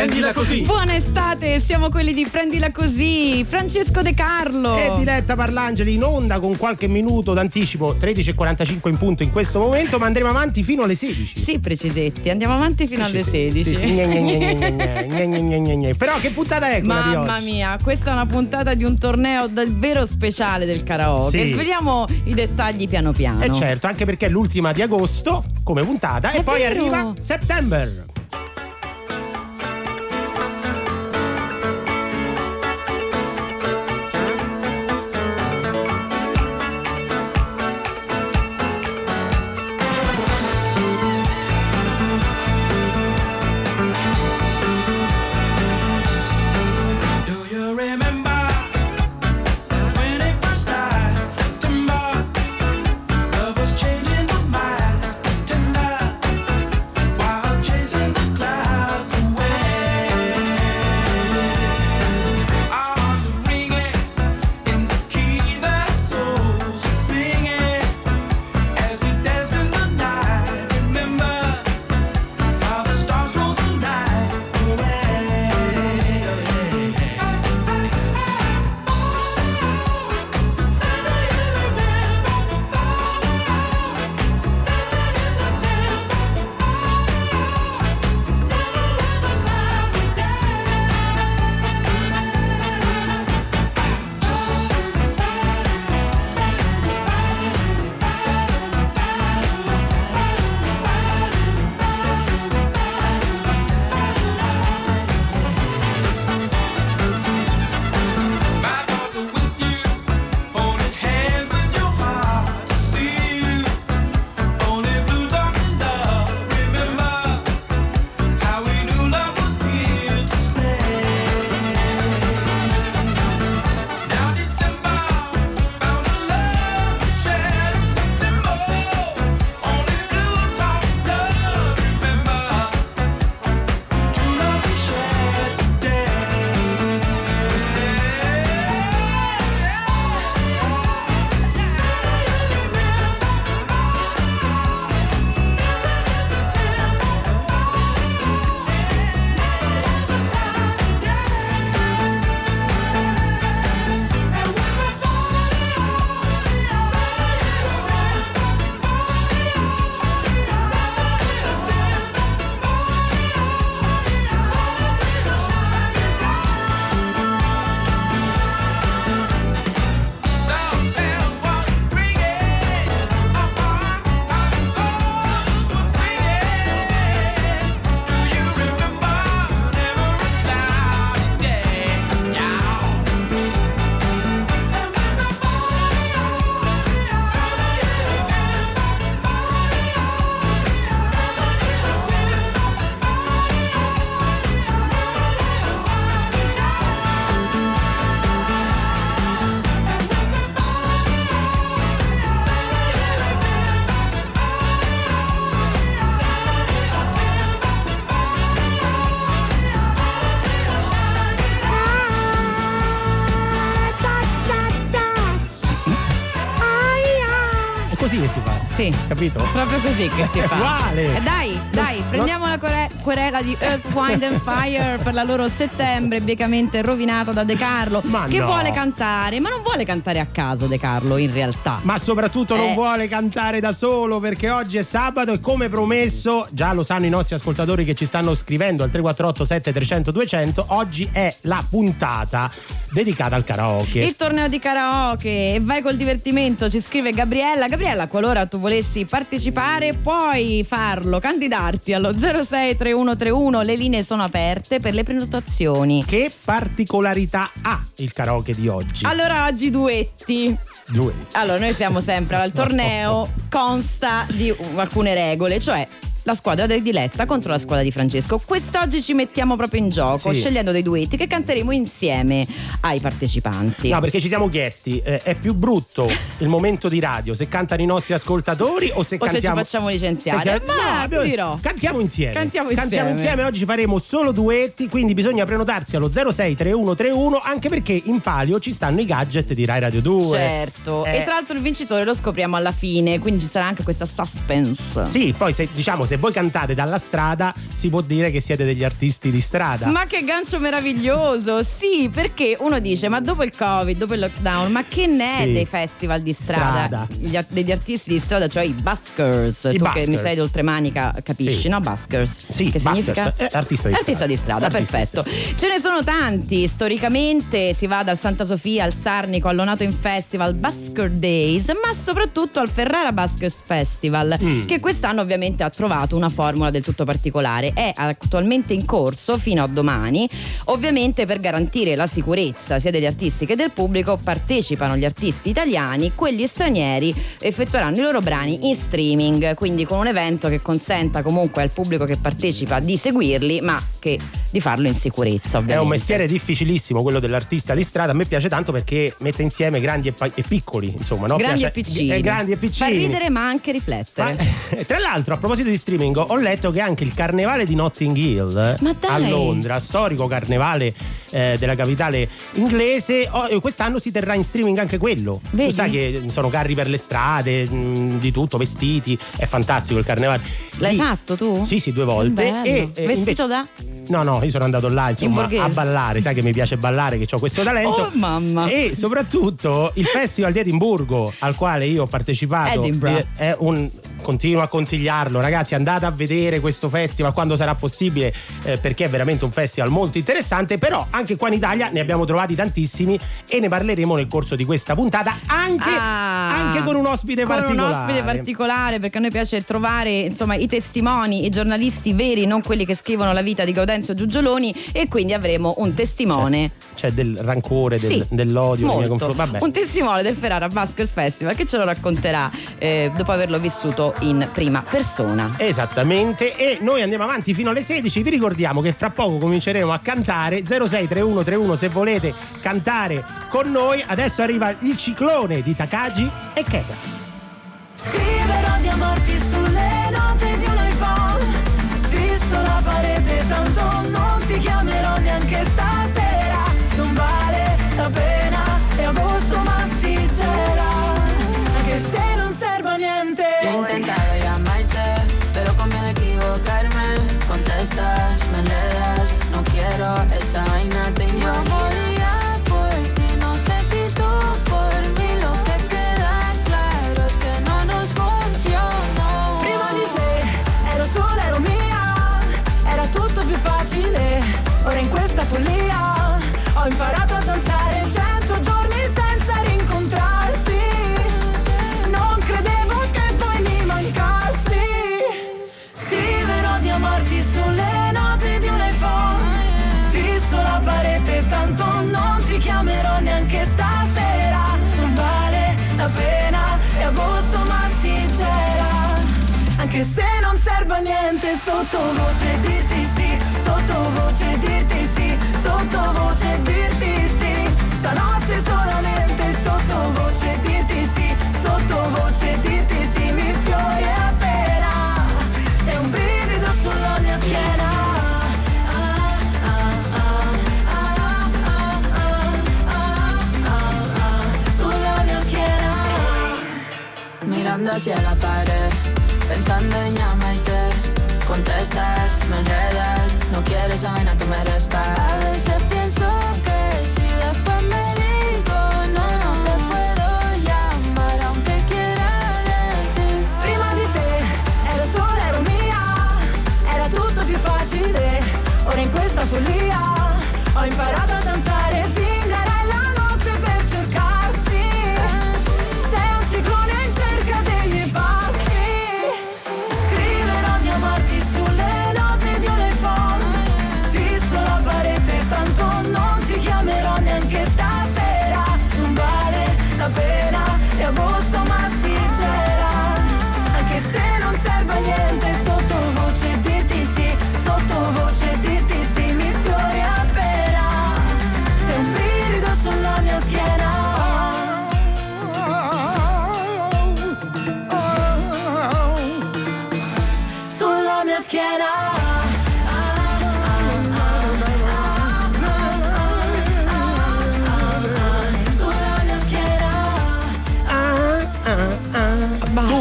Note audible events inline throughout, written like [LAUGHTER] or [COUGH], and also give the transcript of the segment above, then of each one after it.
Prendila così. Buona estate, siamo quelli di Prendila così. Francesco De Carlo. E diretta Parlangeli in onda con qualche minuto d'anticipo, 13.45 in punto in questo momento, ma andremo avanti fino alle 16. Sì, precisetti, andiamo avanti fino precisetti. alle 16. Però che puntata è quella Mamma mia, questa è una puntata di un torneo davvero speciale del karaoke. Sì. Sveliamo i dettagli piano piano. E certo, anche perché è l'ultima di agosto come puntata è e vero. poi arriva settembre. Sì, capito? proprio così che si fa. uguale. Eh, dai, dai, prendiamo la quere- querela di Earth, Wind and Fire per la loro settembre biecamente rovinata da De Carlo Ma che no. vuole cantare, ma non vuole cantare a caso De Carlo in realtà. Ma soprattutto non Eh. vuole cantare da solo perché oggi è sabato e come promesso, già lo sanno i nostri ascoltatori che ci stanno scrivendo al 348 7300 200, oggi è la puntata dedicata al karaoke. Il torneo di karaoke e vai col divertimento, ci scrive Gabriella. Gabriella, qualora tu volessi partecipare, puoi farlo, candidarti allo 063131, le linee sono aperte per le prenotazioni. Che particolarità ha il karaoke di oggi? Allora oggi duetti. Due. Allora, noi siamo sempre al [LAUGHS] torneo, consta di alcune regole, cioè la squadra del Diletta contro la squadra di Francesco. Quest'oggi ci mettiamo proprio in gioco, Sì. scegliendo dei duetti che canteremo insieme ai partecipanti. No, perché ci siamo chiesti, eh, è più brutto il momento di radio se cantano i nostri ascoltatori o se O se ci cantiamo... facciamo licenziare. se- Ma no, abbiamo- dirò. Cantiamo insieme. Cantiamo insieme. insieme. Oggi faremo solo duetti, quindi bisogna prenotarsi allo 063131 anche perché in palio ci stanno i gadget di Rai Radio 2. Certo, Eh, e tra l'altro il vincitore lo scopriamo alla fine, quindi ci sarà anche questa suspense. Sì, poi se, diciamo se voi cantate dalla strada si può dire che siete degli artisti di strada. Ma che gancio meraviglioso! Sì, perché uno dice: Ma dopo il Covid, dopo il lockdown, ma che ne è Sì. dei festival di strada? Strada. Degli artisti di strada, cioè i buskers. I tu che buskers. mi sei d'oltremanica, capisci, Sì. no? Buskers. Sì, che buskers. significa? Eh, artista di Artista strada. di strada, Artista di perfetto. Ce ne sono tanti. Storicamente si va dal Santa Sofia al Sarnico, all'Onato in Festival, Busker Days, ma soprattutto al Ferrara Buskers Festival, Mm. che quest'anno ovviamente ha trovato una formula del tutto particolare. È attualmente in corso fino a domani. Ovviamente per garantire la sicurezza sia degli artisti che del pubblico partecipano gli artisti italiani, quelli stranieri effettueranno i loro brani in streaming, quindi con un evento che consenta comunque al pubblico che partecipa di seguirli, ma che di farlo in sicurezza, ovviamente. È un mestiere difficilissimo quello dell'artista di strada, a me piace tanto perché mette insieme grandi e, pa- e piccoli, insomma, no? grandi Piace- e piccini. eh, grandi e piccini. Fa ridere ma anche riflettere. Ma- [LAUGHS] tra l'altro, a proposito di streaming, ho letto che anche il carnevale di Notting Hill dai! a Londra, storico carnevale eh, della capitale inglese, oh, eh, quest'anno si terrà in streaming anche quello. Vedi? Tu sai che sono carri per le strade, mh, di tutto, vestiti, è fantastico il carnevale. L'hai Lì- fatto tu? Sì, sì, due volte. E, eh, Vestito invece- da? No, no, io sono andato là insomma borghese? a ballare, sai che mi piace ballare, che ho questo talento. Oh, mamma. E soprattutto il festival di Edimburgo al quale io ho partecipato Edinburgh. eh, è un continuo a consigliarlo, ragazzi, andate a vedere questo festival quando sarà possibile eh, perché è veramente un festival molto interessante, però anche qua in Italia ne abbiamo trovati tantissimi e ne parleremo nel corso di questa puntata anche, Ah, anche con un ospite con particolare. un ospite particolare perché a noi piace trovare insomma i testimoni, i giornalisti veri, non quelli che scrivono la vita di Gaudenzio Giugioloni e quindi avremo un testimone. C'è del rancore, del- Sì, dell'odio nei molto. confronti. Vabbè. Un testimone del Ferrara Baskers Festival che ce lo racconterà eh, dopo averlo vissuto in prima persona. Esattamente, e noi andiamo avanti fino alle 16. Vi ricordiamo che fra poco cominceremo a cantare 063131 se volete cantare con noi. Adesso arriva il ciclone di Takagi e Keta. Scriverò di amarti sulle note di un iPhone Fisso la parete, tanto non ti chiamerò neanche stasera Non vale la pena, è agosto ma si gela Anche se non serve a niente sottovoce dirti sì Sottovoce dirti sì, sottovoce dirti sì. Stanotte solamente sottovoce dirti sì Sottovoce dirti sì, mi sfiori appena. Sei un brivido sulla mia schiena. Sulla mia schiena. Mirando hacia la pared, pensando en llamarte. Contestas, me enredas, no quieres esa vaina, tú me restas. A veces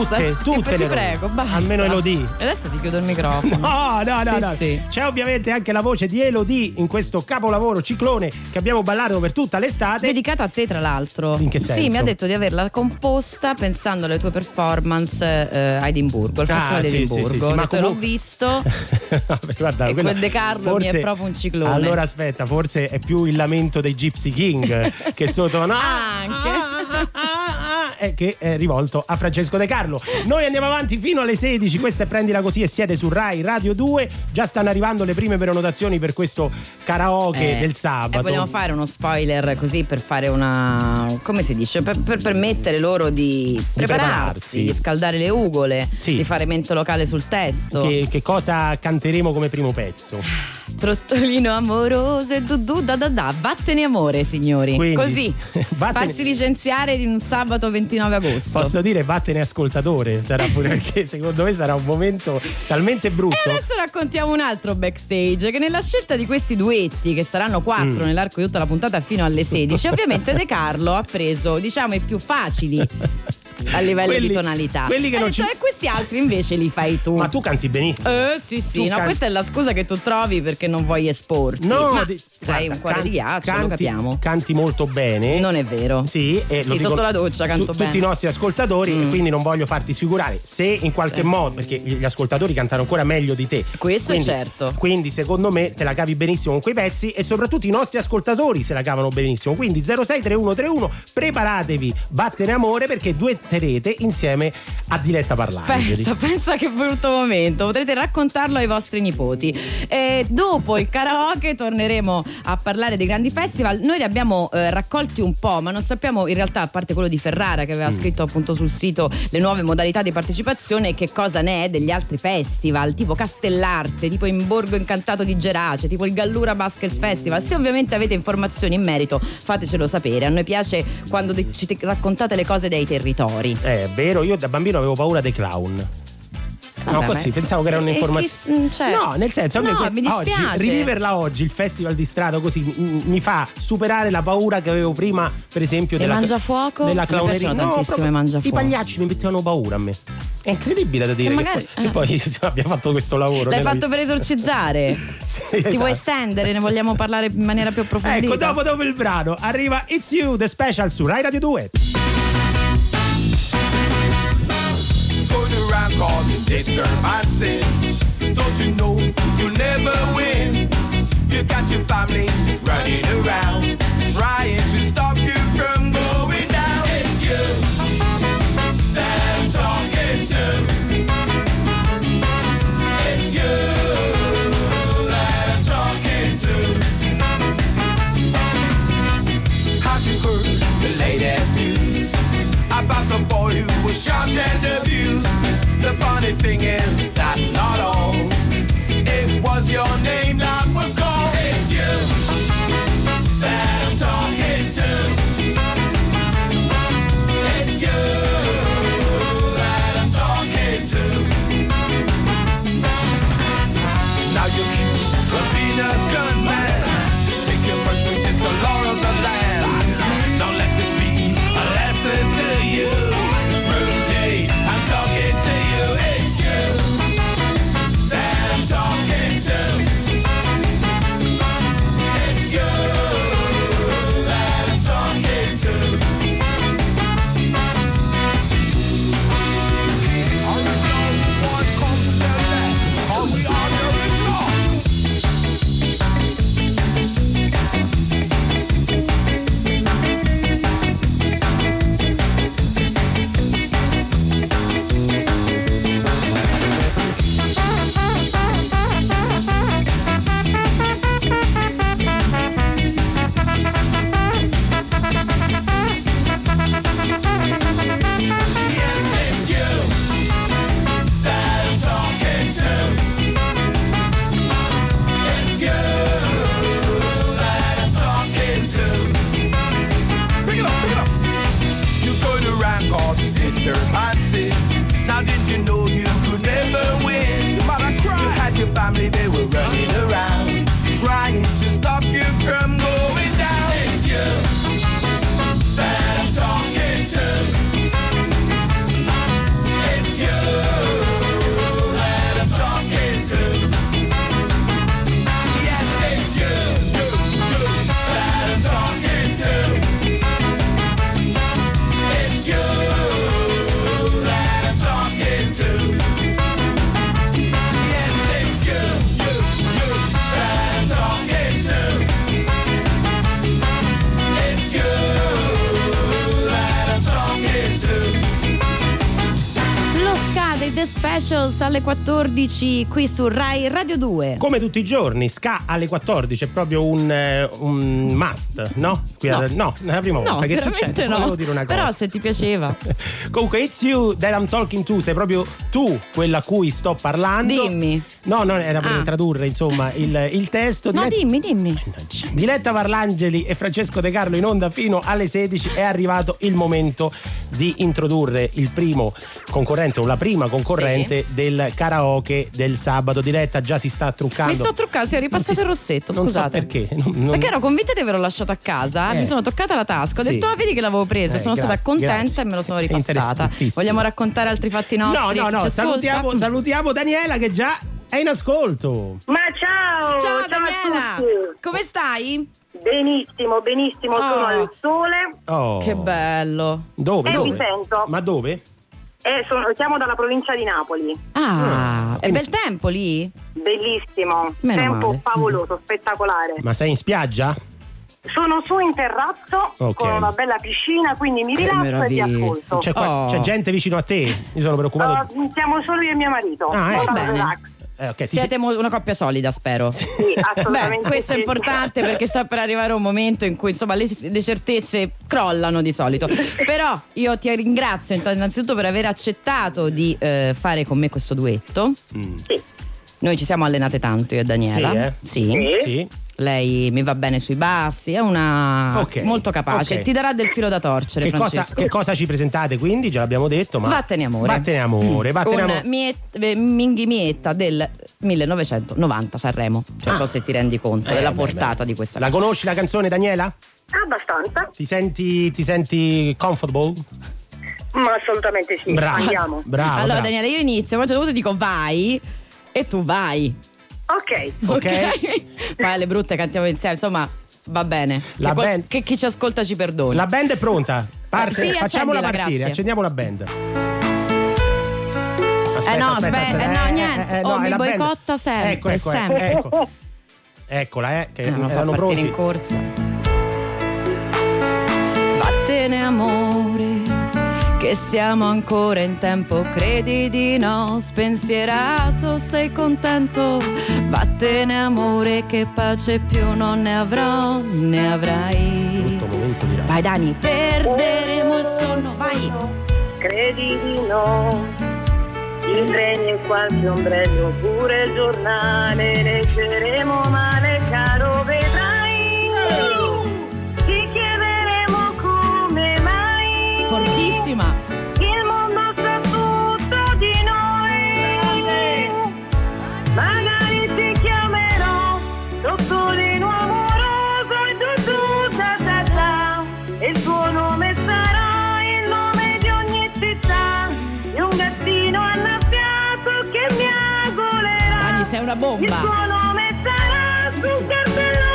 Tutte, tutte Ti le prego, basta. Almeno Elodie. E adesso ti chiudo il microfono. [LAUGHS] No, no, no, Sì, no. sì. C'è ovviamente anche la voce di Elodie in questo capolavoro ciclone che abbiamo ballato per tutta l'estate. Dedicata a te, tra l'altro. In che senso? Sì, mi ha detto di averla composta pensando alle tue performance eh, a Edimburgo, al Ah, Festival di sì, sì, Edimburgo. sì, sì, ma comunque- l'ho visto. [LAUGHS] Guarda, E quello- quel De Carlo mi è proprio un ciclone. Allora aspetta, forse è più il lamento dei Gypsy King [LAUGHS] che sotto no, Anche. ah, ah, è che è rivolto a Francesco De Carlo. Noi andiamo avanti fino alle 16. Questa è Prendila così e siete su Rai Radio 2. Già stanno arrivando le prime prenotazioni per questo karaoke Eh, del sabato. E vogliamo fare uno spoiler così per fare una. come si dice? Per, per permettere loro di prepararsi, prepararsi. di scaldare le ugole, Sì. di fare mente locale sul testo. che, che cosa canteremo come primo pezzo? Trottolino amoroso e du du da da da. Vattene amore, signori. Quindi, Così. [LAUGHS] vattene- Farsi licenziare di un sabato 29 agosto. Posso dire vattene ascoltatore, sarà pure [LAUGHS] perché secondo me sarà un momento talmente brutto. E adesso raccontiamo un altro backstage che nella scelta di questi duetti che saranno Mm. quattro nell'arco di tutta la puntata fino alle 16 [LAUGHS] ovviamente De Carlo ha preso diciamo i più facili [LAUGHS] a livello Quelli- di tonalità quelli che non detto, ci- e questi altri invece li fai tu Ma tu canti benissimo. eh sì sì Tu no can- questa è la scusa che tu trovi perché non vuoi esporti ma di- sei guarda, un cuore can- di ghiaccio canti, lo capiamo Canti molto bene. non è vero Sì, e Sì, sotto la doccia canto tu- bene. Tutti i nostri ascoltatori, Mm. e quindi non voglio farti sfigurare. Se in qualche Sì. modo, perché gli ascoltatori cantano ancora meglio di te. Questo è quindi, certo. Quindi, secondo me, te la cavi benissimo con quei pezzi e soprattutto i nostri ascoltatori se la cavano benissimo. Quindi 063131, preparatevi, battene amore perché duetterete insieme a Diletta Parlangeli. Pensa, pensa che brutto momento, potrete raccontarlo ai vostri nipoti. E dopo il karaoke torneremo a parlare dei grandi festival. Noi li abbiamo eh, raccolti un po', ma non sappiamo in realtà, a parte quello di Ferrara che Mm. aveva scritto appunto sul sito le nuove modalità di partecipazione, che cosa ne è degli altri festival, tipo Castellarte, tipo in Borgo Incantato di Gerace, tipo il Gallura Baskers Festival. Se ovviamente avete informazioni in merito, fatecelo sapere. A noi piace quando ci te- raccontate le cose dei territori. Eh, È vero, io da bambino avevo paura dei clown. No, Vabbè, così ma- pensavo che era un'informazione. chi s- cioè- no, nel senso, a me No, mi oggi, riviverla oggi, il festival di strada, così m- mi fa superare la paura che avevo prima, per esempio, della, Mangiafuoco? della Mi clowneria. piacciono No, Mangiafuoco. I pagliacci mi mettevano paura a me. È incredibile da dire. Che Che, magari- poi, che eh. [LAUGHS] poi abbiamo fatto questo lavoro. L'hai fatto vita. per esorcizzare? [LAUGHS] Sì, Ti esatto. vuoi estendere? Ne vogliamo parlare in maniera più approfondita? Ecco, dopo, dopo il brano arriva It's You, The Special su Rai Radio 2. Causing disturbances. Don't you know you'll never win? You got your family running around, trying to stop you from going down. It's you that I'm talking to. It's you the latest news about the boy who was shot and abused? the funny thing is, that's not all. Specials alle 14 qui su Rai Radio 2. Come tutti i giorni, Ska alle 14 è proprio un, eh, un must, no? Qui No. al- no, è la prima No, volta che veramente succede. no. Volevo dire una cosa. Però se ti piaceva. [LAUGHS] Comunque, it's you that I'm talking to, sei proprio tu quella a cui sto parlando. Dimmi. No, no, era per Ah. tradurre insomma il, il testo. [LAUGHS] No, dimmi, dimmi. Diletta Parlangeli e Francesco De Carlo in onda fino alle 16 è arrivato il momento di introdurre il primo concorrente o la prima concorrente del karaoke del sabato. Diletta già si sta truccando. Mi sto truccando, sì, ho ripassato si- il rossetto, non so scusate. perché. Non- non- Perché ero convinta di averlo lasciato a casa, Eh. mi sono toccata la tasca, ho Sì. detto ah vedi che l'avevo preso, Eh, sono gra- stata contenta grazie. e me lo sono È ripassata. Vogliamo raccontare altri fatti No, nostri? no, no, ascolta? salutiamo, salutiamo Daniela che già è in ascolto. Ma ciao! Ciao a Daniela, come stai? Benissimo, benissimo, Oh. sono al sole Oh. Che bello. Dove? e dove? mi sento. Ma dove? E sono, siamo dalla provincia di Napoli. Ah, è quindi- bel tempo lì? Bellissimo, Meno tempo male. favoloso, spettacolare. Ma sei in spiaggia? Sono su in terrazzo Ok. con una bella piscina, quindi mi rilasso e meraviglia. ascolto. C'è, qua- Oh. c'è gente vicino a te? Mi sono preoccupato. Uh, siamo solo io e mio marito. Ah, Molto bene. relax. Eh, ok, ti Siete mo- una coppia solida, spero. Sì, [LAUGHS] Beh, assolutamente. questo è sì. importante perché sta per arrivare un momento in cui insomma le, le certezze crollano di solito. Però io ti ringrazio innanzitutto per aver accettato di eh, fare con me questo duetto. Mm. Sì. Noi ci siamo allenate tanto io e Daniela. Sì, eh? Sì. Sì. Lei mi va bene sui bassi, è una Ok, molto capace, ok. ti darà del filo da torcere, Che cosa, che cosa ci presentate quindi? Già l'abbiamo detto, ma. Vattene amore. Vattene amore, vattene Con amore. Miet- eh, Minghi Mietta del 1990 Sanremo. Cioè, non so se ti rendi conto Eh, della beh, portata beh. di questa La cosa. conosci la canzone, Daniela? Abbastanza, Ti senti, ti senti comfortable? ma assolutamente sì. Brava. Andiamo. Brava. allora, brava. Daniele, io inizio, poi a un certo punto dico vai e tu vai. Ok. Ok. Poi alle [LAUGHS] brutte cantiamo insieme, insomma, va bene. La che, qual- band- che chi ci ascolta ci perdoni. La band è pronta. Parte, Sì, facciamola partire, grazie. accendiamo la band. Eh no, aspetta, eh no, niente. Oh, è mi la band. boicotta sempre, Ecco, ecco, sempre. ecco, ecco. Eccola, eh, che Eh, ma fa erano partire pronti. in corsa. Vattene amore, che siamo ancora in tempo, credi di no, spensierato, sei contento. Vattene amore, che pace più non ne avrò, ne avrai. Vai Dani, perderemo il sonno, vai. Credi di no. Il treni e qualche ombrello, pure il giornale, leggeremo male, caro, vedrai. Fortissima. Il mondo sa tutto di noi. Magari ti chiamerò sottolineo amoroso e tu tu ta ta ta. Il tuo nome sarà il nome di ogni città. Di un gattino annaffiato che mi agolerà. Dani, sei una Il bomba. tuo nome sarà su un cartellone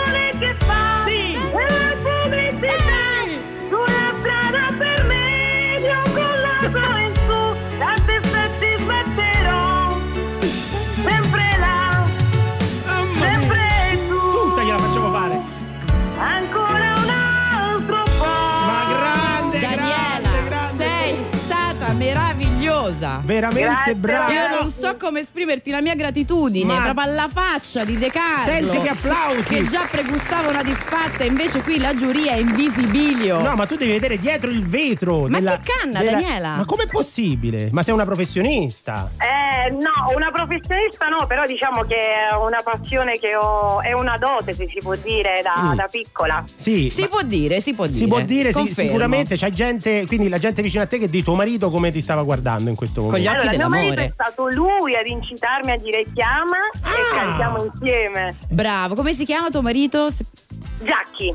Veramente Grazie, brava. Io non so come esprimerti la mia gratitudine, Ma- proprio alla faccia di De Carlo. Senti che applausi. Che già pregustava una disfatta, invece qui la giuria è in visibilio. No, ma tu devi vedere dietro il vetro. Ma della- che canna, della- Daniela? Ma com'è possibile? Ma sei una professionista? Eh, no, una professionista no, però diciamo che è una passione che ho, è una dote se si può dire da, Mm. da piccola. Sì. Si ma- può dire, si può dire. si può dire, sì, sicuramente c'è gente, quindi la gente vicino a te che di tuo marito come ti stava guardando in questo Con gli occhi allora, mio dell'amore. è stato lui ad incitarmi a dire chiama Ah! e cantiamo insieme. Bravo, come si chiama tuo marito? Giacchi.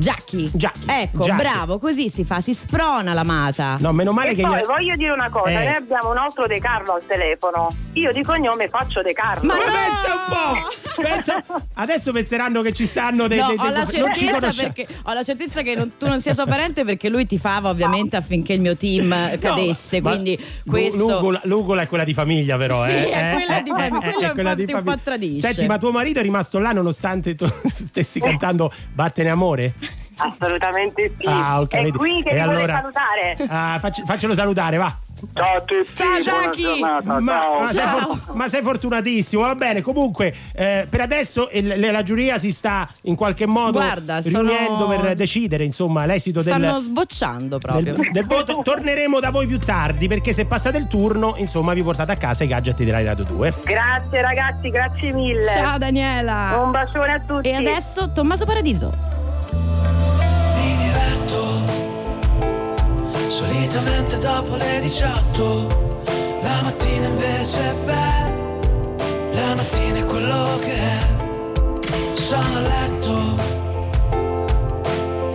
Giacchi. Giacchi. Ecco, Giacchi. bravo, così si fa, si sprona l'amata. No, meno male e che poi gliela- voglio dire una cosa, Eh. noi abbiamo un altro De Carlo al telefono. Io di cognome faccio De Carlo. Ma Ma no! pensa un po'! Pensa- Adesso penseranno che ci stanno dei, No, dei- ho, dei- la non ci certezza perché, ho la certezza che non- tu non sia suo parente perché lui ti fava ovviamente affinché il mio team cadesse. ma- quindi questo. L'ugola, l'ugola è quella di famiglia, però. Sì, eh, è eh, quella eh, di famiglia, eh, quella è quella di po' famiglia. tradisce. Senti, ma tuo marito è rimasto là nonostante tu [LAUGHS] stessi cantando Vattene amore? Assolutamente sì. Ah, ok, È vedi. qui che E vuole allora- salutare. Ah, facci- faccelo salutare, va. Ciao a tutti, Ciao, giornata. Ma, ciao. ma sei Ciao. for- ma sei fortunatissimo, va bene. Comunque, eh, per adesso il- la giuria si sta in qualche modo Guarda, sono- riunendo per decidere insomma l'esito del, Stanno sbocciando proprio. del, del voto. Torneremo da voi più tardi perché se passate il turno, insomma, vi portate a casa i gadget di Rai Radio 2. Grazie ragazzi, grazie mille. Ciao Daniela. Un bacione a tutti. E adesso Tommaso Paradiso. Solitamente dopo le 18. La mattina invece è bella. La mattina è quello che è. Sono a letto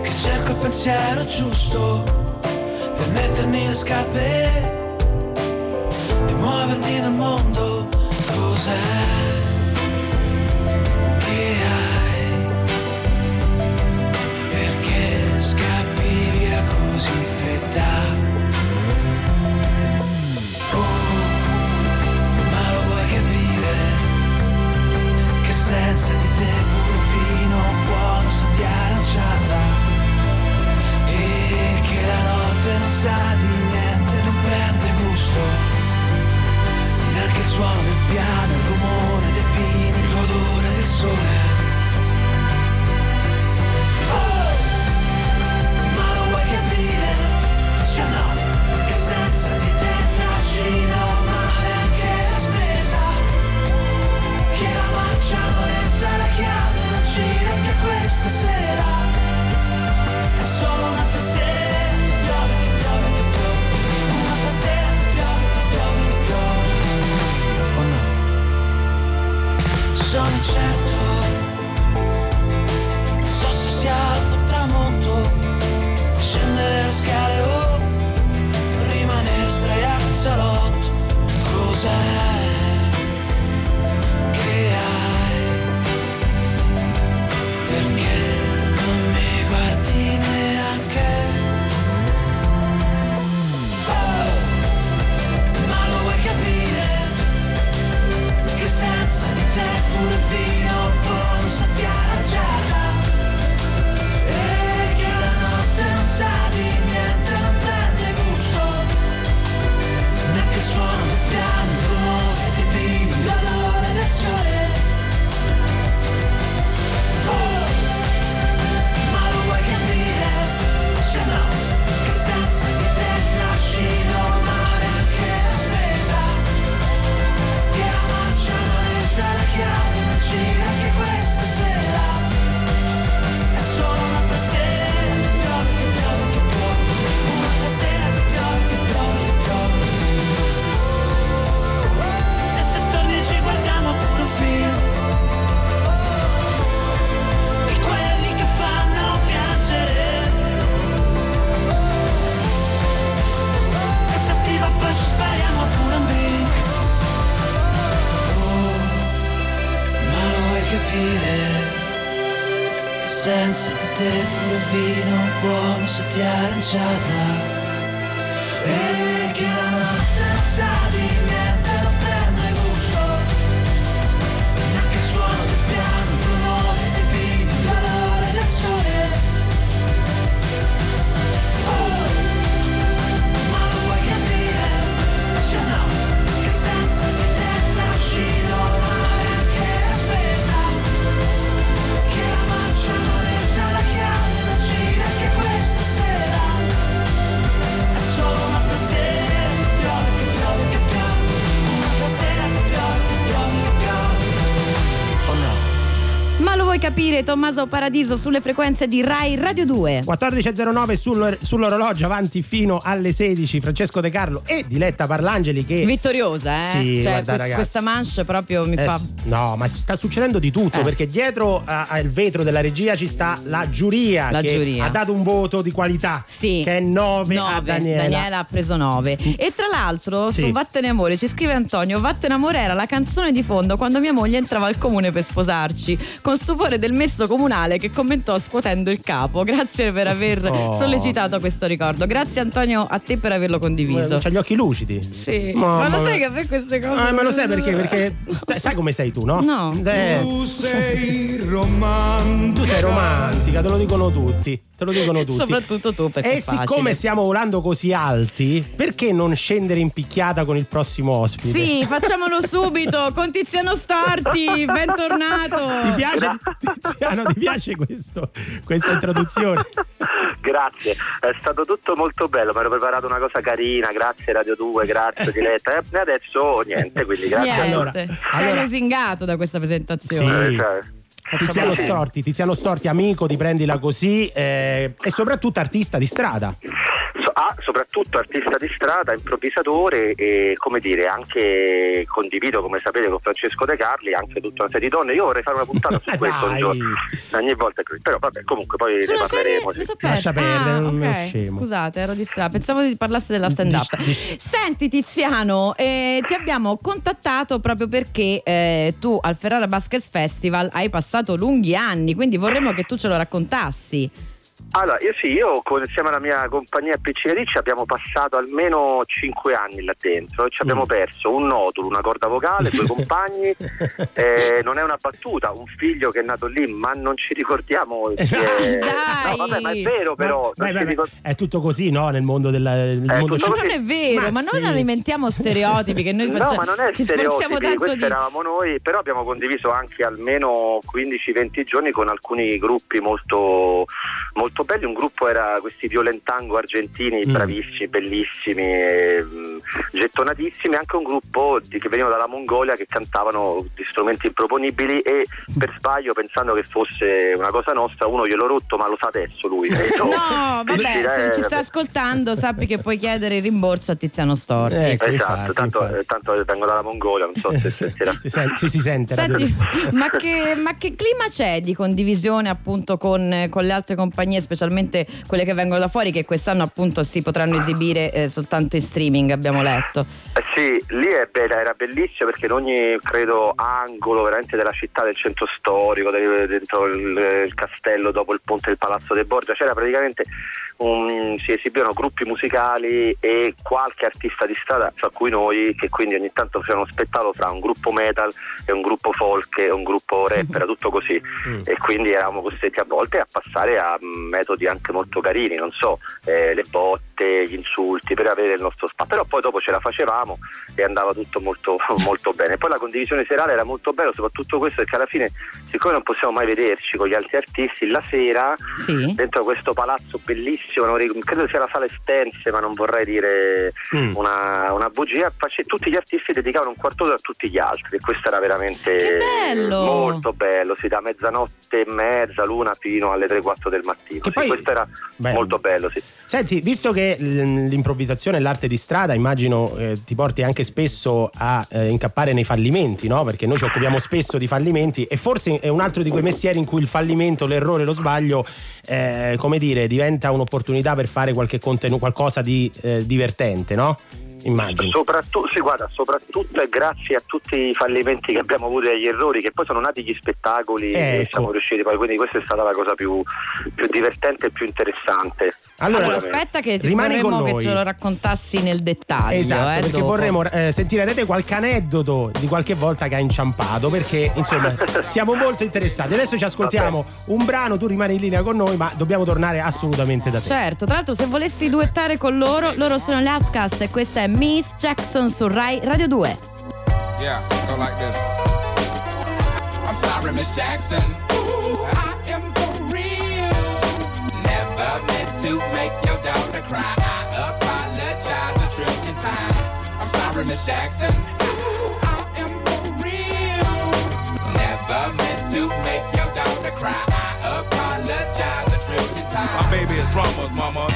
che cerco il pensiero giusto per mettermi le scarpe e muovermi nel mondo. Cos'è che hai? Sa di niente, non prende gusto. Neanche il suono del piano, il rumore dei pini, l'odore del sole Sono incerto non so se sia o tramonto Scendere le scale capire? Che senza di te pure vino buono sa di aranciata E che la notte non sa di niente, Vuoi capire, Tommaso Paradiso sulle frequenze di Rai Radio 2? 14.09 sull'or- sull'orologio avanti fino alle 16 Francesco De Carlo e Diletta Parlangeli che Vittoriosa, eh? Sì, cioè, guarda, quest- ragazzi. questa manche proprio mi Eh, fa. no, ma sta succedendo di tutto Eh. perché dietro a- al vetro della regia ci sta la giuria La che giuria. ha dato un voto di qualità Sì. che è 9, a Nove. Daniela. ha preso 9 e tra l'altro Sì. su Vattene Amore ci scrive Antonio Vattene Amore era la canzone di fondo quando mia moglie entrava al comune per sposarci con stupore del messo comunale che commentò scuotendo il capo grazie per aver Oh. sollecitato questo ricordo grazie Antonio a te per averlo condiviso C'ha gli occhi lucidi. sì Mamma ma lo sai che a me queste cose Ah, ma lo sai perché? Perché te- sai come sei tu, no? No. Eh, Tu sei romantica tu sei romantica, te lo dicono tutti. Te lo dicono tutti. Soprattutto tu, perché E è facile. siccome stiamo volando così alti, perché non scendere in picchiata con il prossimo ospite? Sì, facciamolo subito [LAUGHS] con Tiziano Storti, bentornato. Ti piace, Tiziano, ti piace questo, questa introduzione? Grazie, è stato tutto molto bello, mi ero preparato una cosa carina, grazie Radio 2, grazie Diletta e adesso niente, quindi grazie. Niente, Allora, sei allora- lusingato da questa presentazione. Sì. Eh, cioè, Tiziano. Storti, Tiziano Storti, amico di Prendila Così eh, e soprattutto artista di strada. So- soprattutto artista di strada, improvvisatore e come dire, anche condivido, come sapete, con Francesco De Carli, anche tutta una serie di donne. Io vorrei fare una puntata su [LAUGHS] questo un giorno. Ogni volta, che- però vabbè, comunque poi Su ne serie parleremo. mi sì. sono. Lascia perdere, Ah, non me lo ok. scemo. Scusate, ero distratta. Pensavo che parlasse della stand up. Dis- dis- Senti Tiziano, eh, ti abbiamo contattato proprio perché eh, tu al Ferrara Baskets Festival hai passato lunghi anni, quindi vorremmo che tu ce lo raccontassi. Allora, io sì, io insieme alla mia compagnia Piccini ci abbiamo passato almeno 5 anni là dentro e ci abbiamo Mm. perso un nodulo, una corda vocale, due compagni, [LAUGHS] eh, non è una battuta, un figlio che è nato lì, ma non ci ricordiamo [LAUGHS] chi è... Dai! No, vabbè, ma è vero però, Vai, non vai, ci vai. ricor- È tutto così, no? Nel mondo del nel mondo Ma ci- non è vero, ma, Ma non sì. alimentiamo stereotipi che noi [LAUGHS] No, facciamo. ma non è ci stereotipi, tanto questi di. eravamo noi, però abbiamo condiviso anche almeno 15-20 giorni con alcuni gruppi molto, molto belli. Un gruppo era questi violentango argentini, Mm. bravissimi, bellissimi, e, mh, gettonatissimi, anche un gruppo di- che venivano dalla Mongolia che cantavano di strumenti improponibili e per sbaglio pensando che fosse una cosa nostra, uno gliel'ho rotto, ma lo sa adesso lui. [LAUGHS] No, vabbè, se non ci sta ascoltando, sappi che puoi chiedere il rimborso a Tiziano Storti. Ecco, Esatto, infatti, tanto, infatti. eh, tanto vengo dalla Mongolia, non so se sentirà. Si, sen- sì, si sente. Senti, ma che, ma che clima c'è di condivisione appunto con, con le altre compagnie, specialmente quelle che vengono da fuori, che quest'anno appunto si potranno esibire eh, soltanto in streaming, abbiamo letto. Eh sì, lì è bella, era bellissimo perché in ogni, credo, angolo veramente della città, del centro storico, dentro il, il castello, dopo il ponte del Palazzo de Borgia, c'era praticamente un- si esibivano gruppi musicali e qualche artista di strada, fra cui noi, che quindi ogni tanto facevano uno spettacolo fra un gruppo metal e un gruppo folk e un gruppo rap, era tutto così. Mm. E quindi eravamo costretti a volte a passare a mm, metodi anche molto carini, non so, eh, le botte, gli insulti per avere il nostro spazio, però poi dopo ce la facevamo e andava tutto molto, [LAUGHS] molto bene. Poi la condivisione serale era molto bella, soprattutto questo perché alla fine, siccome non possiamo mai vederci con gli altri artisti, la sera Sì. dentro questo palazzo bellissimo, non ric- credo sia la sala Estense, ma non vorrei dire Mm. una, una bugia, face- tutti gli artisti dedicavano un quarto d'ora a tutti gli altri e questo era veramente bello! molto bello, sì, da mezzanotte e mezza, l'una fino alle 3-4 del mattino. Che Sì, poi- questo era Bello. molto bello, sì. Senti, visto che l'improvvisazione e l'arte di strada, immagino eh, ti porti anche spesso a eh, incappare nei fallimenti, no? Perché noi ci occupiamo spesso di fallimenti e forse è un altro di quei mestieri in cui il fallimento, l'errore, lo sbaglio, eh, come dire, diventa un'opportunità per fare qualche contenuto, qualcosa di eh, divertente, no? Immagino. Soprattutto, sì, guarda, soprattutto grazie a tutti i fallimenti che abbiamo avuto e agli errori che poi sono nati gli spettacoli e Ecco. siamo riusciti poi, quindi questa è stata la cosa più, più divertente e più interessante. Allora, Allora, aspetta che ti rimani vorremmo che ce lo raccontassi nel dettaglio. Esatto, eh, perché dopo. vorremmo eh, sentire da te qualche aneddoto di qualche volta che ha inciampato, perché [LAUGHS] insomma siamo molto interessati. Adesso ci ascoltiamo un brano, tu rimani in linea con noi, ma dobbiamo tornare assolutamente da te. Certo, tra l'altro se volessi duettare con loro, loro sono le Outcast e questa è Miss Jackson su Rai Radio 2. Yeah, go like this. I'm sorry, Miss Jackson. Ooh, I am for real. Never meant to make your daughter cry. I apologize a trillion times. I'm sorry, Miss Jackson. Ooh, I am for real. Never meant to make your daughter cry. I apologize a trillion times. My baby is drama, mama.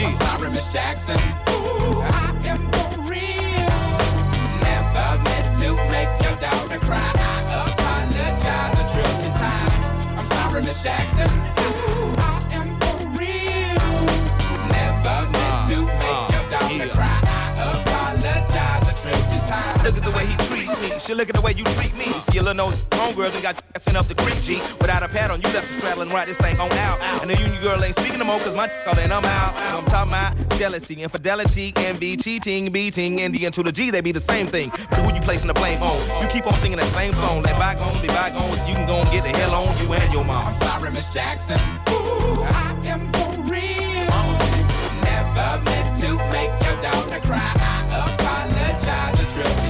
Yeah. I'm sorry, Miss Jackson. Ooh, I am for real. Never meant to make your daughter cry. I apologize a trillion times. I'm sorry, Miss Jackson. Ooh, I am for real. Never meant uh, to make uh, your daughter yeah. cry. I apologize a trillion times. Look at the way he you treat me. Skillin' those homegirls and got you sent up the creek, G. Without a pad on, you left the straddle and ride this thing on out. And the union girl ain't speaking no more, cause my [LAUGHS] all in, I'm out. I'm talking about jealousy, infidelity, envy, cheating, beating, and the N to the G, they be the same thing. But who you placing the blame on? You keep on singing that same song. Let bygones be bygones, you can go and get the hell on you and your mom. I'm sorry, Miss Jackson. Ooh, I am for real. Never meant to make your daughter cry. I apologize a trillion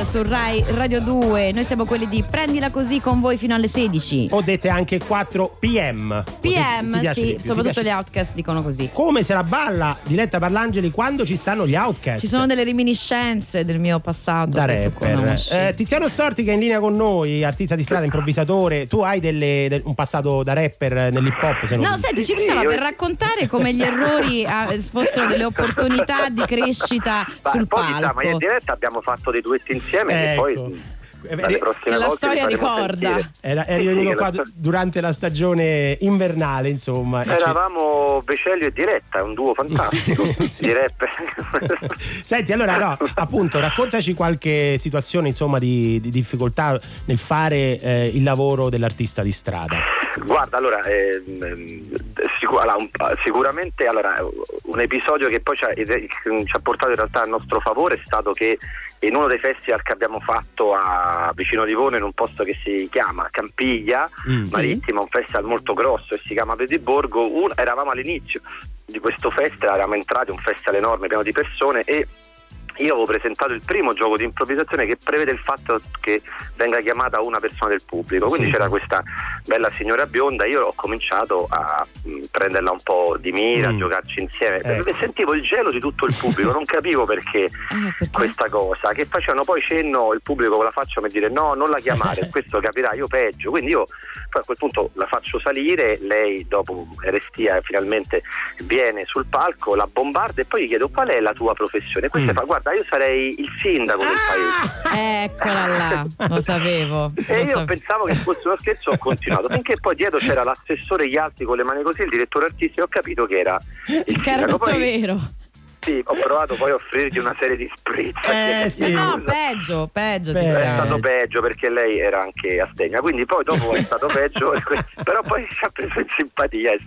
Su Rai Radio 2. Noi siamo quelli di Prendila così con voi fino alle 16. O dette anche 4 PM. Ti PM, piace di sì, più, ti soprattutto gli Outcast dicono così. Come se la balla Diletta Parlangeli quando ci stanno gli outcast? Ci sono delle reminiscenze del mio passato da che tu rapper. conosci. Eh, Tiziano Storti che è in linea con noi, artista di strada, improvvisatore. Tu hai delle- del- un passato da rapper nell'hip hop? Se non... No, senti, ci stava io- per raccontare come gli errori ah, fossero delle opportunità di crescita Ma sul chissà, ma io palco. in diretta abbiamo fatto dei duetti insieme che Ecco. poi Eh, prossime che la volte storia ricorda. Era, eri Sì, sì, venuto che qua la durante la stagione invernale, insomma. e Eravamo Becelio e Diretta, un duo fantastico [LAUGHS] Sì. di rapper. [LAUGHS] Senti, allora no, appunto, raccontaci qualche situazione insomma di, di difficoltà nel fare eh, il lavoro dell'artista di strada. Guarda, allora, ehm, sicu- allora, un- sicuramente allora, un episodio che poi ci ha, ci ha portato in realtà a nostro favore è stato che in uno dei festival che abbiamo fatto a vicino Livorno in un posto che si chiama Campiglia Mm. Sì. Marittima, un festival molto grosso e si chiama Pediborgo, un- eravamo all'inizio di questo festival, eravamo entrati, un festival enorme pieno di persone e io avevo presentato il primo gioco di improvvisazione che prevede il fatto che venga chiamata una persona del pubblico. Quindi Sì. c'era questa bella signora bionda, io ho cominciato a mh, prenderla un po' di mira, Mm. a giocarci insieme. Ecco. E Sentivo il gelo di tutto il pubblico, non capivo perché Eh, [LAUGHS] perché? questa cosa, che facevano poi cenno il pubblico con la faccia come dire no, non la chiamare, [LAUGHS] questo capirà, io peggio. Quindi io poi a quel punto la faccio salire, lei dopo Erestia finalmente viene sul palco, la bombarda e poi gli chiedo qual è la tua professione. Questa Mm. fa guarda io sarei il sindaco del paese. Eccola là, lo sapevo. [LAUGHS] E lo io sapevo. pensavo che fosse uno scherzo, ho continuato. Finché poi dietro c'era l'assessore gli altri con le mani così, il direttore artistico, ho capito che era il tutto Poi, vero. Sì, ho provato poi a offrirgli una serie di spritz. Eh, sì. No, peggio, peggio. Beh, È stato peggio perché lei era anche astegna, quindi poi dopo è stato peggio, [LAUGHS] però poi ci ha preso in simpatia e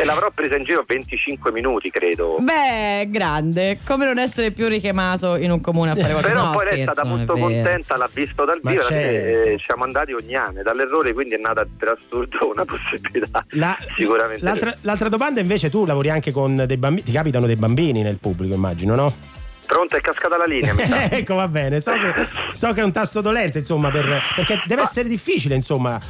e l'avrò presa in giro 25 minuti credo. Beh, grande, come non essere più richiamato in un comune a fare qualcosa. Però no, poi lei è stata molto contenta, l'ha visto dal vivo, alla fine, certo. eh, siamo andati ogni anno dall'errore, quindi è nata per assurdo una possibilità La- [LAUGHS] sicuramente. L'altra, l'altra domanda invece tu lavori anche con dei bambini, ti capitano dei bambini nel pubblico immagino, no? Pronto, è cascata la linea. [LAUGHS] ecco, va bene. So che, so che è un tasto dolente, insomma, per- perché deve essere difficile, insomma,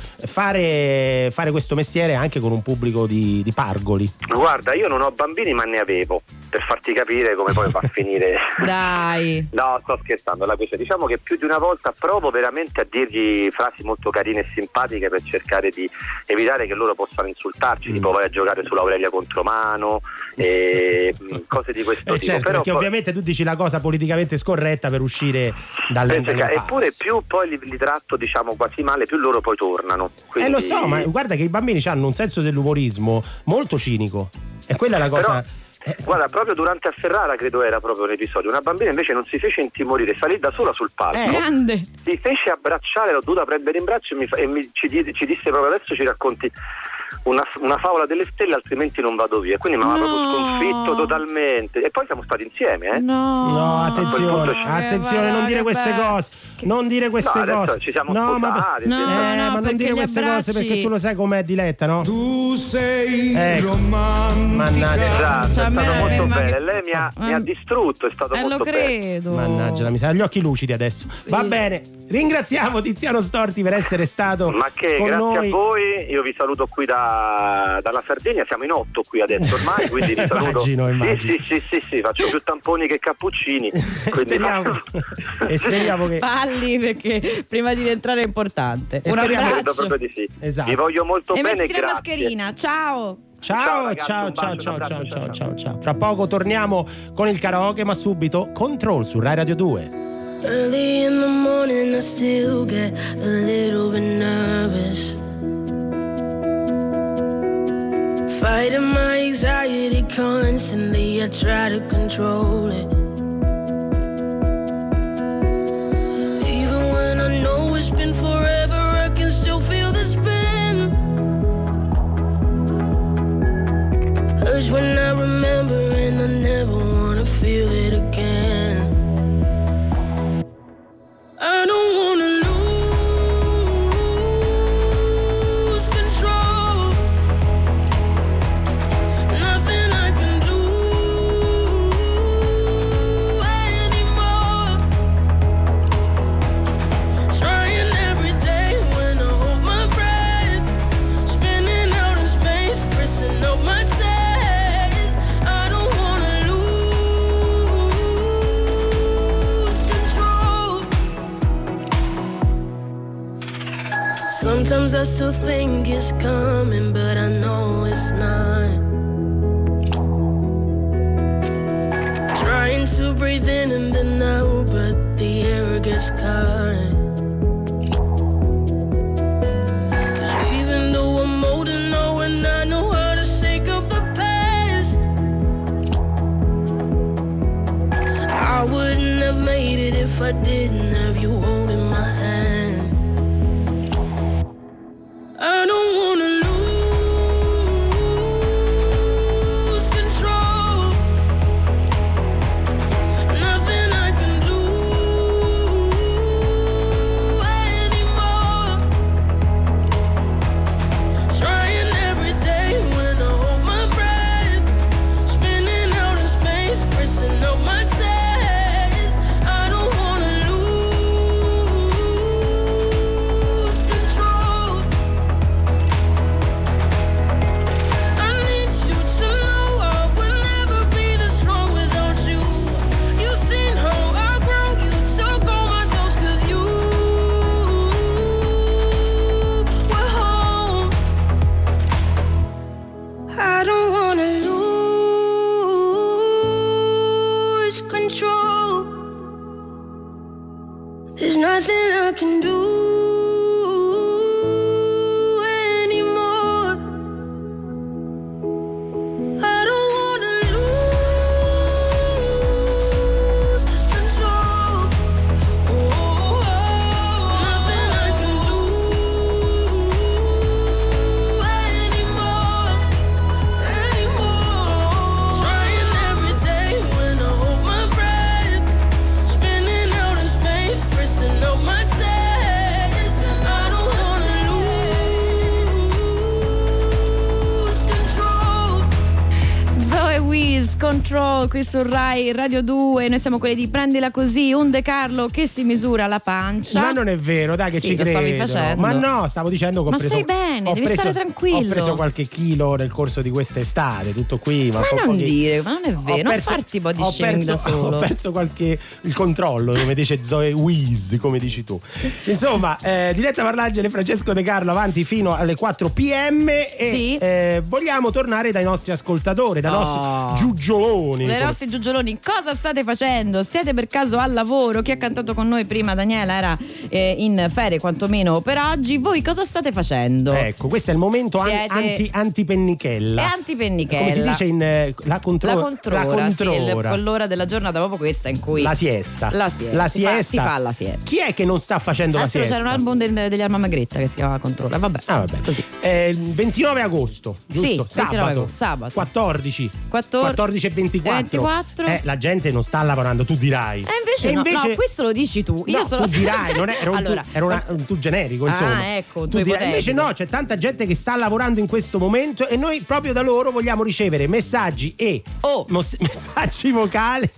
fare, fare questo mestiere anche con un pubblico di, di pargoli. Guarda, io non ho bambini, ma ne avevo, per farti capire come poi va a finire. [LAUGHS] Dai. No, sto scherzando, la cosa. Diciamo che più di una volta provo veramente a dirgli frasi molto carine e simpatiche per cercare di evitare che loro possano insultarci, Mm. tipo vai a giocare sull'Aurelia Contromano e mh, cose di questo Eh, tipo. certo, Però perché poi- ovviamente tu dici la cosa politicamente scorretta per uscire dalle dalle eppure più poi li, li tratto diciamo quasi male, più loro poi tornano. Eh Quindi- lo so, ma guarda che i bambini hanno un senso dell'umorismo molto cinico. E quella è la cosa. Però- eh, Guarda, proprio durante a Ferrara credo era proprio un episodio. Una bambina invece non si fece intimorire, salì da sola sul palco. Eh. Grande. Mi fece abbracciare, l'ho dovuta prendere in braccio e, mi e mi- ci, ci disse proprio adesso ci racconti una, una favola delle stelle, altrimenti non vado via. Quindi mi aveva No. proprio sconfitto totalmente. E poi siamo stati insieme, eh? No. No, attenzione, ci- attenzione, non dire queste bello. cose. Non dire queste No, cose. ci siamo no, ma, No, eh, no, ma non dire queste abbracci- cose perché tu lo sai com'è diletta, no? Tu sei Ecco. romantica. Mannaggia. Esatto, Cioè, è a me- stato molto ma che- bene. Lei mi ha, mi ha Eh, distrutto, è stato Eh, lo molto bene. credo. Mannaggia la miseria, gli occhi lucidi adesso. Va bene, ringraziamo Tiziano Storti per essere stato Ma che con grazie noi. a voi, io vi saluto qui da- dalla Sardegna, siamo in otto qui adesso ormai, quindi [LAUGHS] vi saluto. Immagino, Sì, immagino. Sì, sì, sì, sì, faccio più tamponi che cappuccini. speriamo, e speriamo che Falli perché prima di rientrare è importante. E Un speriamo che Credo abbraccio. proprio di sì. Esatto. Vi voglio molto E bene, mettiti la grazie. mascherina. Ciao. Ciao, ciao, ciao, bacio, ciao, ciao, ciao, ciao, ciao. Fra poco torniamo con il karaoke, ma subito Control su Rai Radio 2. Early in the morning, I still get a little bit nervous. Fighting my anxiety constantly, I try to control it. Even when I know it's been forever, I can still feel the spin. When I I still think it's coming, but I know it's not. Trying to breathe in and then out, but the air gets caught. I wouldn't have made it if I didn't have you holding su Rai Radio 2. Noi siamo quelli di Prendila così, un De Carlo che si misura la pancia. Ma non è vero, dai, che Sì, ci credo. facendo. Ma no, stavo dicendo che ho Ma preso. stai bene, devi preso- stare tranquillo. Ho preso qualche chilo nel corso di quest'estate, tutto qui. Ma, Ma non pochi- dire, ma non è Ho vero, non perso- farti body shaming da solo. Ho perso qualche il controllo, come dice Zoe Wiz, come dici tu. Insomma, eh, diretta parlagene Francesco De Carlo avanti fino alle 4 pm e Sì. eh, vogliamo tornare dai nostri ascoltatori, dai Oh. nostri giugioloni. Dai nostri giugioloni, cosa state facendo? Siete per caso al lavoro? Chi ha cantato con noi prima, Daniela, era eh, in ferie quantomeno per oggi. Voi cosa state facendo? Ecco, questo è il momento an- Siete- anti, antipennichella. È antipennichella. Come si dice in eh, la, contro- La controra, la sì, controra. quell'ora della giornata proprio questa in cui La siesta. La siesta. La Si fa- siesta. si fa la siesta. Chi è che non sta facendo Adesso la c'era siesta? un album del- degli Arma Magretta che si chiamava Controlla. Vabbè. Ah, vabbè. Così. Eh, il 29 agosto, giusto? Sì, 29 sabato. agosto, sabato. 14. 14, 14 e 24. 24. Eh, la gente non sta lavorando, tu dirai. E invece, no, no, questo lo dici tu. Io No, sono tu dirai, non è- era un, [LAUGHS] allora, tu, era una- un tu generico, Ah, insomma. ecco, un Tu dirai-. Invece no, c'è tanta gente che sta lavorando in questo momento e noi proprio da loro vogliamo ricevere messaggi e Oh. mos- [LAUGHS] messaggi vocali.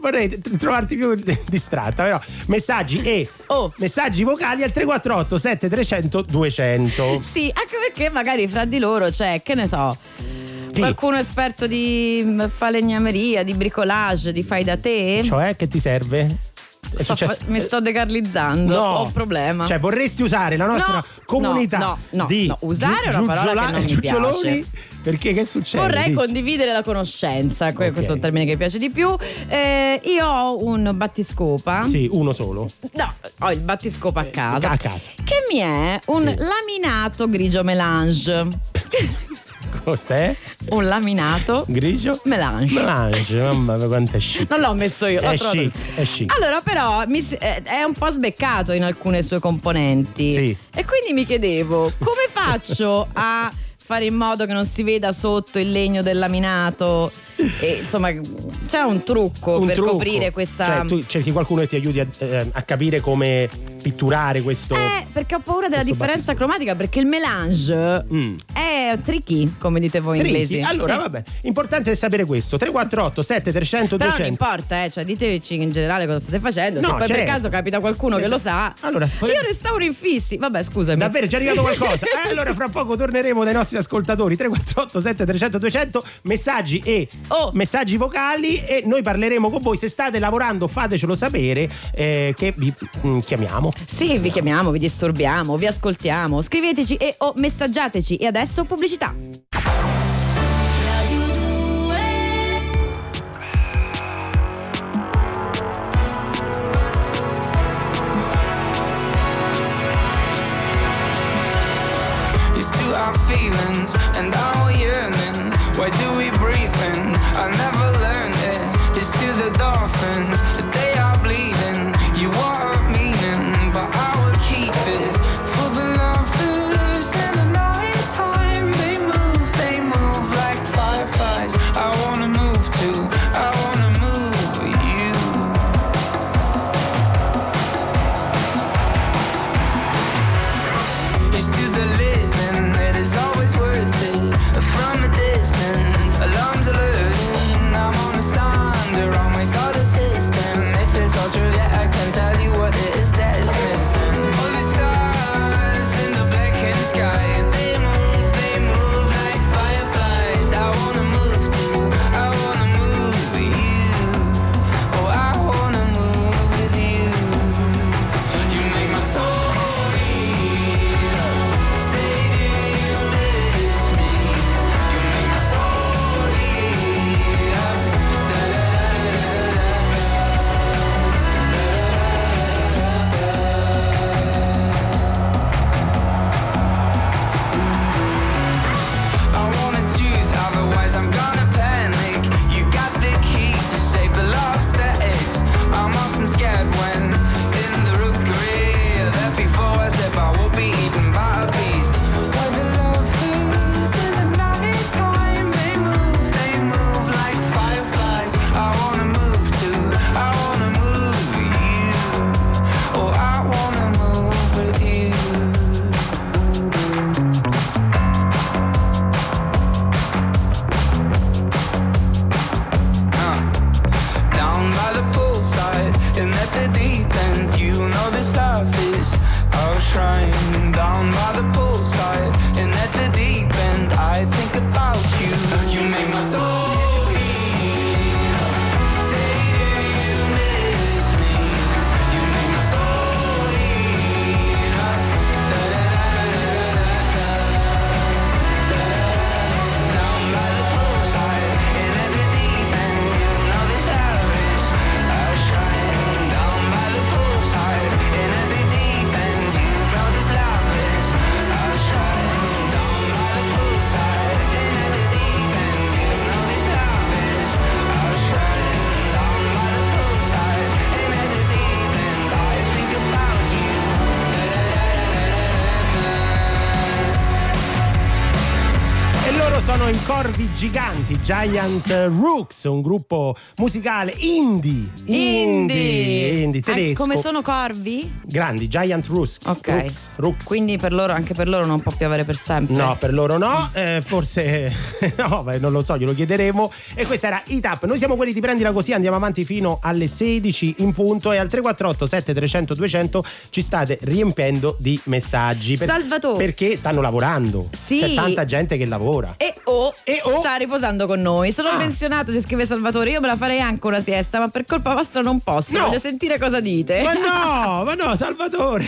Vorrei trovarti più distratta, però messaggi e Oh. messaggi vocali al 348 7300 200. Sì, anche perché magari fra di loro c'è, che ne so, Chi? qualcuno esperto di mm, falegnameria, di bricolage, di fai da te. Cioè, che ti serve? Sto fa- mi sto decarlizzando, No. ho un problema. Cioè, vorresti usare la nostra No, comunità no, no, di no, usare è una parola giugiola- che giugioloni? Perché che succede? Vorrei Dici. condividere la conoscenza, que- Ok. questo è un termine che piace di più. Eh, io ho un battiscopa. Sì, uno solo. No, ho il battiscopa a casa. A casa. Che mi è un Sì. laminato grigio melange. [LAUGHS] [LAUGHS] Cos'è? Un laminato Grigio? melange. Melange, mamma mia, quanto è chic. Non l'ho messo io, l'ho È trovato. chic, è chic. Allora, però mi eh, è un po' sbeccato in alcune sue componenti. Sì. E quindi mi chiedevo come faccio a fare in modo che non si veda sotto il legno del laminato. E, insomma, c'è un trucco Un per trucco. coprire questa. Cioè, tu cerchi qualcuno che ti aiuti a, eh, a capire come pitturare questo. Eh, perché ho paura della differenza cromatica perché il melange Mm. è tricky, come dite voi Tricky? inglesi. Allora, Sì. vabbè, importante è sapere questo: 348 7300 Però non 200. importa, eh, cioè diteci in generale cosa state facendo. No, Se poi per certo. caso capita qualcuno che lo sa. Allora, Io restauro infissi. Vabbè, scusami. Davvero, è già arrivato Sì. qualcosa? [LAUGHS] Eh, allora, fra poco torneremo dai nostri ascoltatori 348 7300 200 messaggi e Oh. messaggi vocali e noi parleremo con voi. Se state lavorando, fatecelo sapere eh, che vi mm, chiamiamo. Sì, vi chiamiamo, vi disturbiamo, vi ascoltiamo. Scriveteci e o messaggiateci. E adesso pubblicità. I Corvi Giganti, Giant Rooks, un gruppo musicale indie. Indie, indie Ah, tedesco. come sono corvi? Grandi, Giant Rooks. Ok. Rooks, Rooks. Quindi per loro, anche per loro non può piovere per sempre. No, per loro no, eh, forse [LAUGHS] no, beh, non lo so, glielo chiederemo. E questa era It Noi siamo quelli di prendila così, andiamo avanti fino alle 16 in punto e al 348 7300 200 ci state riempendo di messaggi. Salvatore. Perché stanno lavorando. Sì. C'è tanta gente che lavora. E o, E o- sta riposando con noi. Sono Ah. pensionato, ci scrive Salvatore. Io me la farei anche una siesta, ma per colpa vostra non posso. No. Voglio sentire cosa dite. Ma no, [LAUGHS] ma no, Salvatore.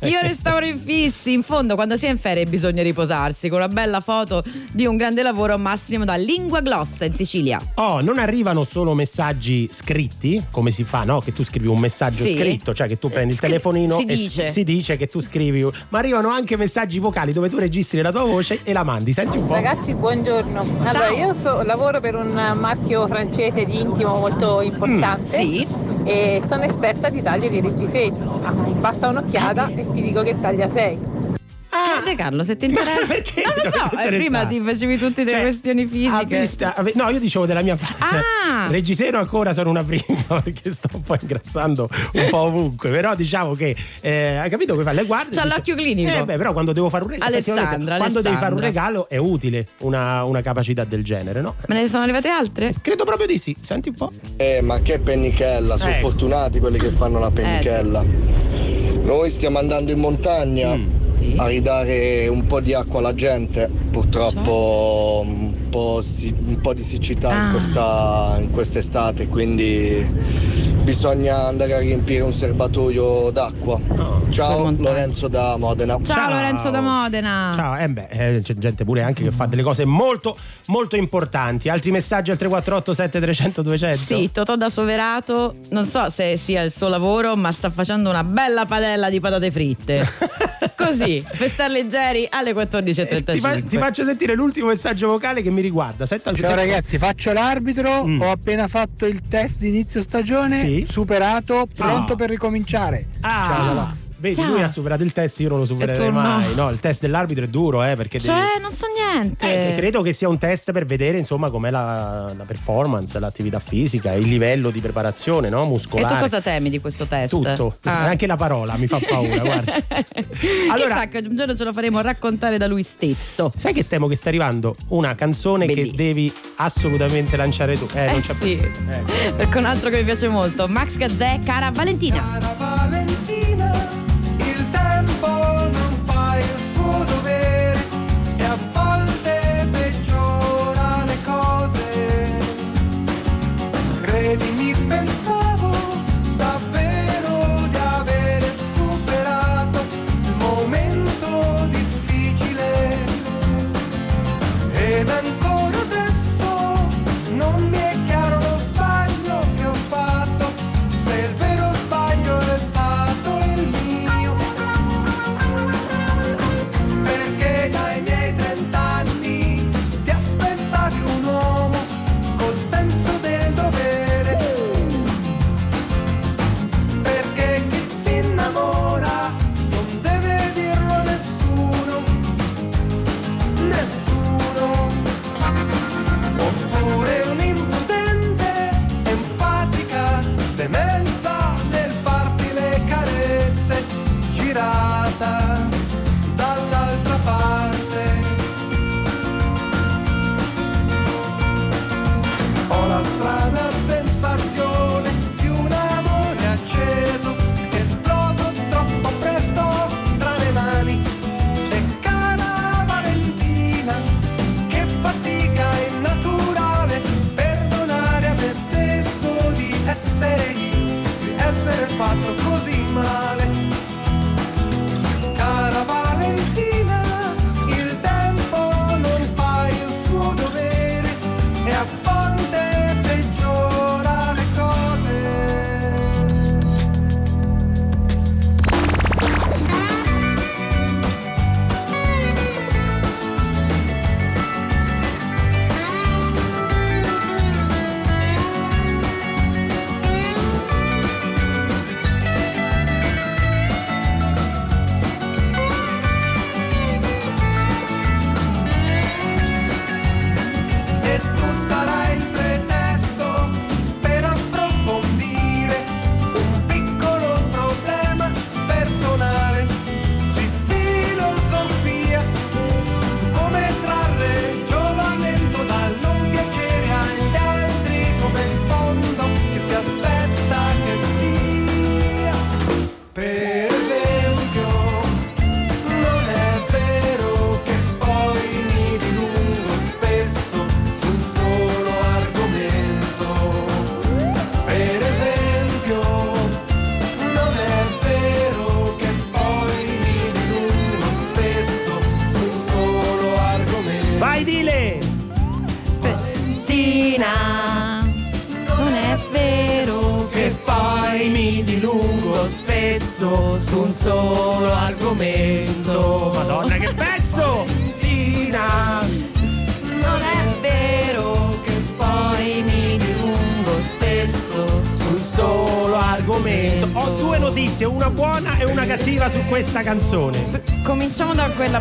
Io restauro infissi. In fondo, quando si è in ferie, bisogna riposarsi. Con una bella foto di un grande lavoro, massimo da Lingua Glossa in Sicilia. Oh, non arrivano solo messaggi scritti, come si fa, no? Che tu scrivi un messaggio Sì. scritto, cioè che tu prendi il Scri- telefonino si e dice. si dice che tu scrivi, ma arrivano anche messaggi vocali dove tu registri la tua voce e la mandi. Senti un po'. Ragazzi, buongiorno. Allora, io so- lavoro per un marchio francese di intimo molto importante sì. e sono esperta di tagli di. Ah, Basta un'occhiata e ti dico che taglia sei. Ah, De Carlo, se ti interessa. [LAUGHS] perché non lo so, eh, prima ti facevi tutte delle Cioè, questioni fisiche. vista- no, io dicevo della mia parte. Ah! [LAUGHS] Reggiseno ancora sono una prima [LAUGHS] perché sto un po' ingrassando un po' ovunque. Però diciamo che eh, hai capito che fa? Le guardi. C'ha dice- l'occhio clinico. Eh, beh, però quando devo fare un regalo. Alessandra, Quando devi fare un regalo è utile una, una capacità del genere, no? Me ne sono arrivate altre? Credo proprio di sì. Senti un po'. Eh, ma che pennichella, sono Eh. fortunati quelli che fanno la pennichella. Noi stiamo andando in montagna Sì. a ridare un po' di acqua alla gente, purtroppo un, po', si- un po' di siccità Ah. in, questa, in quest'estate, quindi bisogna andare a riempire un serbatoio d'acqua. Ciao Lorenzo da Modena. Ciao, Lorenzo da Modena. Ciao, eh beh, eh, c'è gente pure anche che fa delle cose molto, molto importanti. Altri messaggi al 348 7300 200? Sì, Totò da Soverato, non so se sia il suo lavoro, ma sta facendo una bella padella di patate fritte. [LAUGHS] Così, per star leggeri alle 14.35. Ti, fa- ti faccio sentire l'ultimo messaggio vocale che mi riguarda. Senta, Ciao senta- ragazzi, faccio l'arbitro, ho appena fatto il test di inizio stagione, Sì. superato, pronto Ah. per ricominciare. Ah, Ciao Dalax. Vedi, Ciao. lui ha superato il test, io non lo supererei E no. mai. No, il test dell'arbitro è duro, eh, perché devi- Cioè, non so niente. Eh, credo che sia un test per vedere insomma com'è la, la performance, l'attività fisica, il livello di preparazione no? E muscolare. tu cosa temi di questo test? Tutto, Ah. anche la parola mi fa paura, guarda. [LAUGHS] Allora- Che un giorno ce lo faremo raccontare da lui stesso. Sai che temo che sta arrivando una canzone Bellissima. che devi assolutamente lanciare tu. Eh, non Eh c'è sì, eh. perché un altro che mi piace molto, Max Gazzè, cara Valentina. Cara Valentina,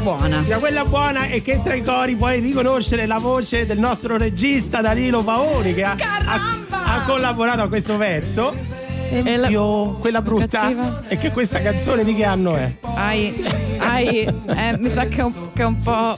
Cominciamo da quella buona. Buona è che tra i cori puoi riconoscere la voce del nostro regista Danilo Paoni che ha, ha- ha collaborato a questo pezzo. E, la- più quella brutta cattiva? è che questa canzone di che anno è? Hai, hai, eh, mi sa che è, un, che è un po'.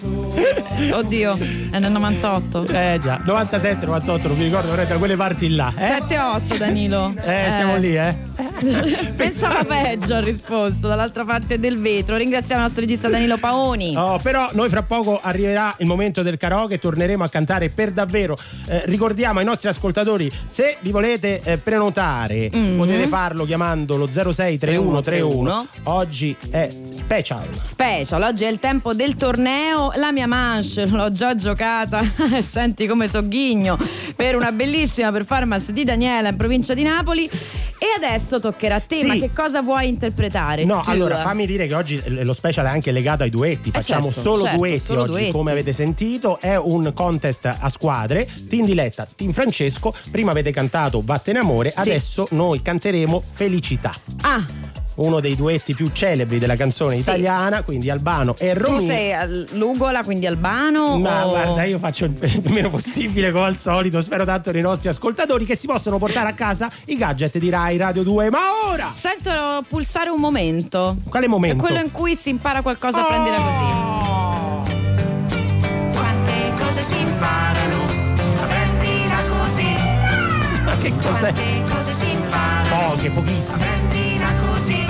Oddio, è nel 98. Eh già, 97, 98, non mi ricordo, da quelle parti là. Eh, 7-8 Danilo. Eh, siamo lì, eh. [LAUGHS] Pensava peggio ha risposto dall'altra parte del vetro. Ringraziamo il nostro regista Danilo Paoni. Oh, però noi fra poco arriverà il momento del karaoke, torneremo a cantare per davvero. Eh, ricordiamo ai nostri ascoltatori, se vi volete eh, prenotare, Mhm. potete farlo chiamando lo 063131. Oggi è special. Special, oggi è il tempo del torneo. La mia manche [LAUGHS] l'ho già giocata. [LAUGHS] Senti come sogghigno per una bellissima performance di Daniela in provincia di Napoli. E adesso toccherà a te. Sì. Ma che cosa vuoi interpretare? No, Tu? allora fammi dire che oggi lo special è anche legato ai duetti. Facciamo certo, solo certo, duetti solo oggi, duetti. come avete sentito. È un contest a squadre. Team Diletta, Team Francesco. Prima avete cantato Vattene Amore, adesso noi canteremo Felicità. Ah, Uno dei duetti più celebri della canzone Sì. italiana, quindi Albano e tu Romina. sei l'Ugola, quindi albano? Ma o- guarda, io faccio [LAUGHS] il meno possibile come al solito. Spero tanto nei nostri ascoltatori che si possono portare a casa i gadget di Rai Radio 2. Ma ora! Sento pulsare un momento. Quale momento? È quello in cui si impara qualcosa a prendere così. Quante cose si imparano, prendila così. Ma che cos'è? Quante cose si imparano, Poche, pochissime. Così.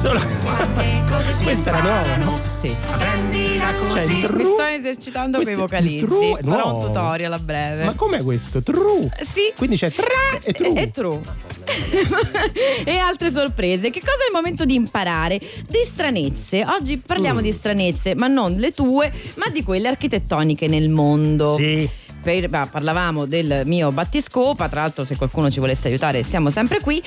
Solo. Quante cose si Questa era nuova, no? Sì. prendila Cioè, così. il Mi tru- sto esercitando con i vocalizzi. il tru- Farò un tutorial a breve. Ma com'è questo? True. Sì. Quindi c'è tra e true. E true. [LAUGHS] e altre sorprese. Che cosa è il momento di imparare? Di stranezze. Oggi parliamo Mm. di stranezze, ma non le tue, ma di quelle architettoniche nel mondo. Sì. Per- bah, parlavamo del mio battiscopa, tra l'altro se qualcuno ci volesse aiutare siamo sempre qui.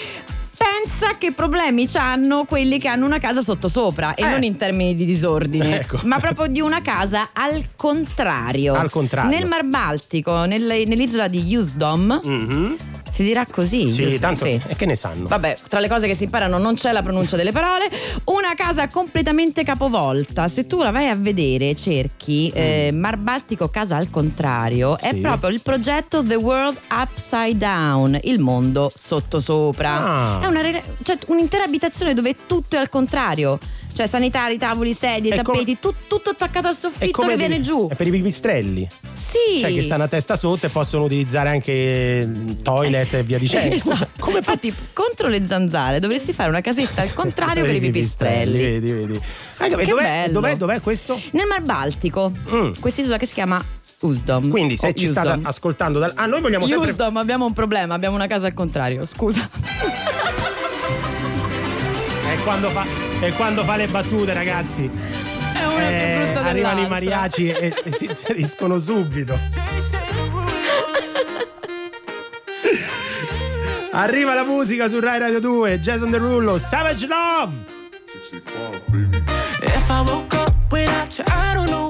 Pensa che problemi hanno quelli che hanno una casa sottosopra e Eh. non in termini di disordine, Ecco. ma proprio di una casa al contrario. Al contrario. Nel Mar Baltico, nel- nell'isola di Usedom, Mhm. si dirà così. Sì, Usedom, tanto. sì. E che ne sanno? Vabbè, tra le cose che si imparano non c'è la pronuncia delle parole. Una casa completamente capovolta. Se tu la vai a vedere, cerchi eh, Mar Baltico casa al contrario, è Mm. Sì. proprio il progetto The World Upside Down, il mondo sottosopra. Ah. È una cioè, un'intera abitazione dove tutto è al contrario. Cioè sanitari, tavoli, sedie, È come- tappeti, tu- tutto attaccato al soffitto come che viene per- giù. È per i pipistrelli. Sì. Cioè che stanno a testa sotto e possono utilizzare anche il toilet e via dicendo. [LAUGHS] Esatto. [LAUGHS] Come fa Infatti, contro le zanzare dovresti fare una casetta al contrario [LAUGHS] per i pipistrelli. Vedi, vedi. Anche Che dov'è, bello. dov'è, dov'è questo? Nel Mar Baltico, Mm. quest'isola che si chiama Usdom. Quindi se O ci state ascoltando dal... Ah, noi vogliamo sempre... Usdom, abbiamo un problema, abbiamo una casa al contrario, scusa. [LAUGHS] È quando, fa, è quando fa le battute, ragazzi. È una più Eh, brutta arrivano i mariachi e, e si inseriscono subito. [LAUGHS] Arriva la musica su Rai Radio 2, Jason Derulo, Savage Love. If I woke up without you, I don't know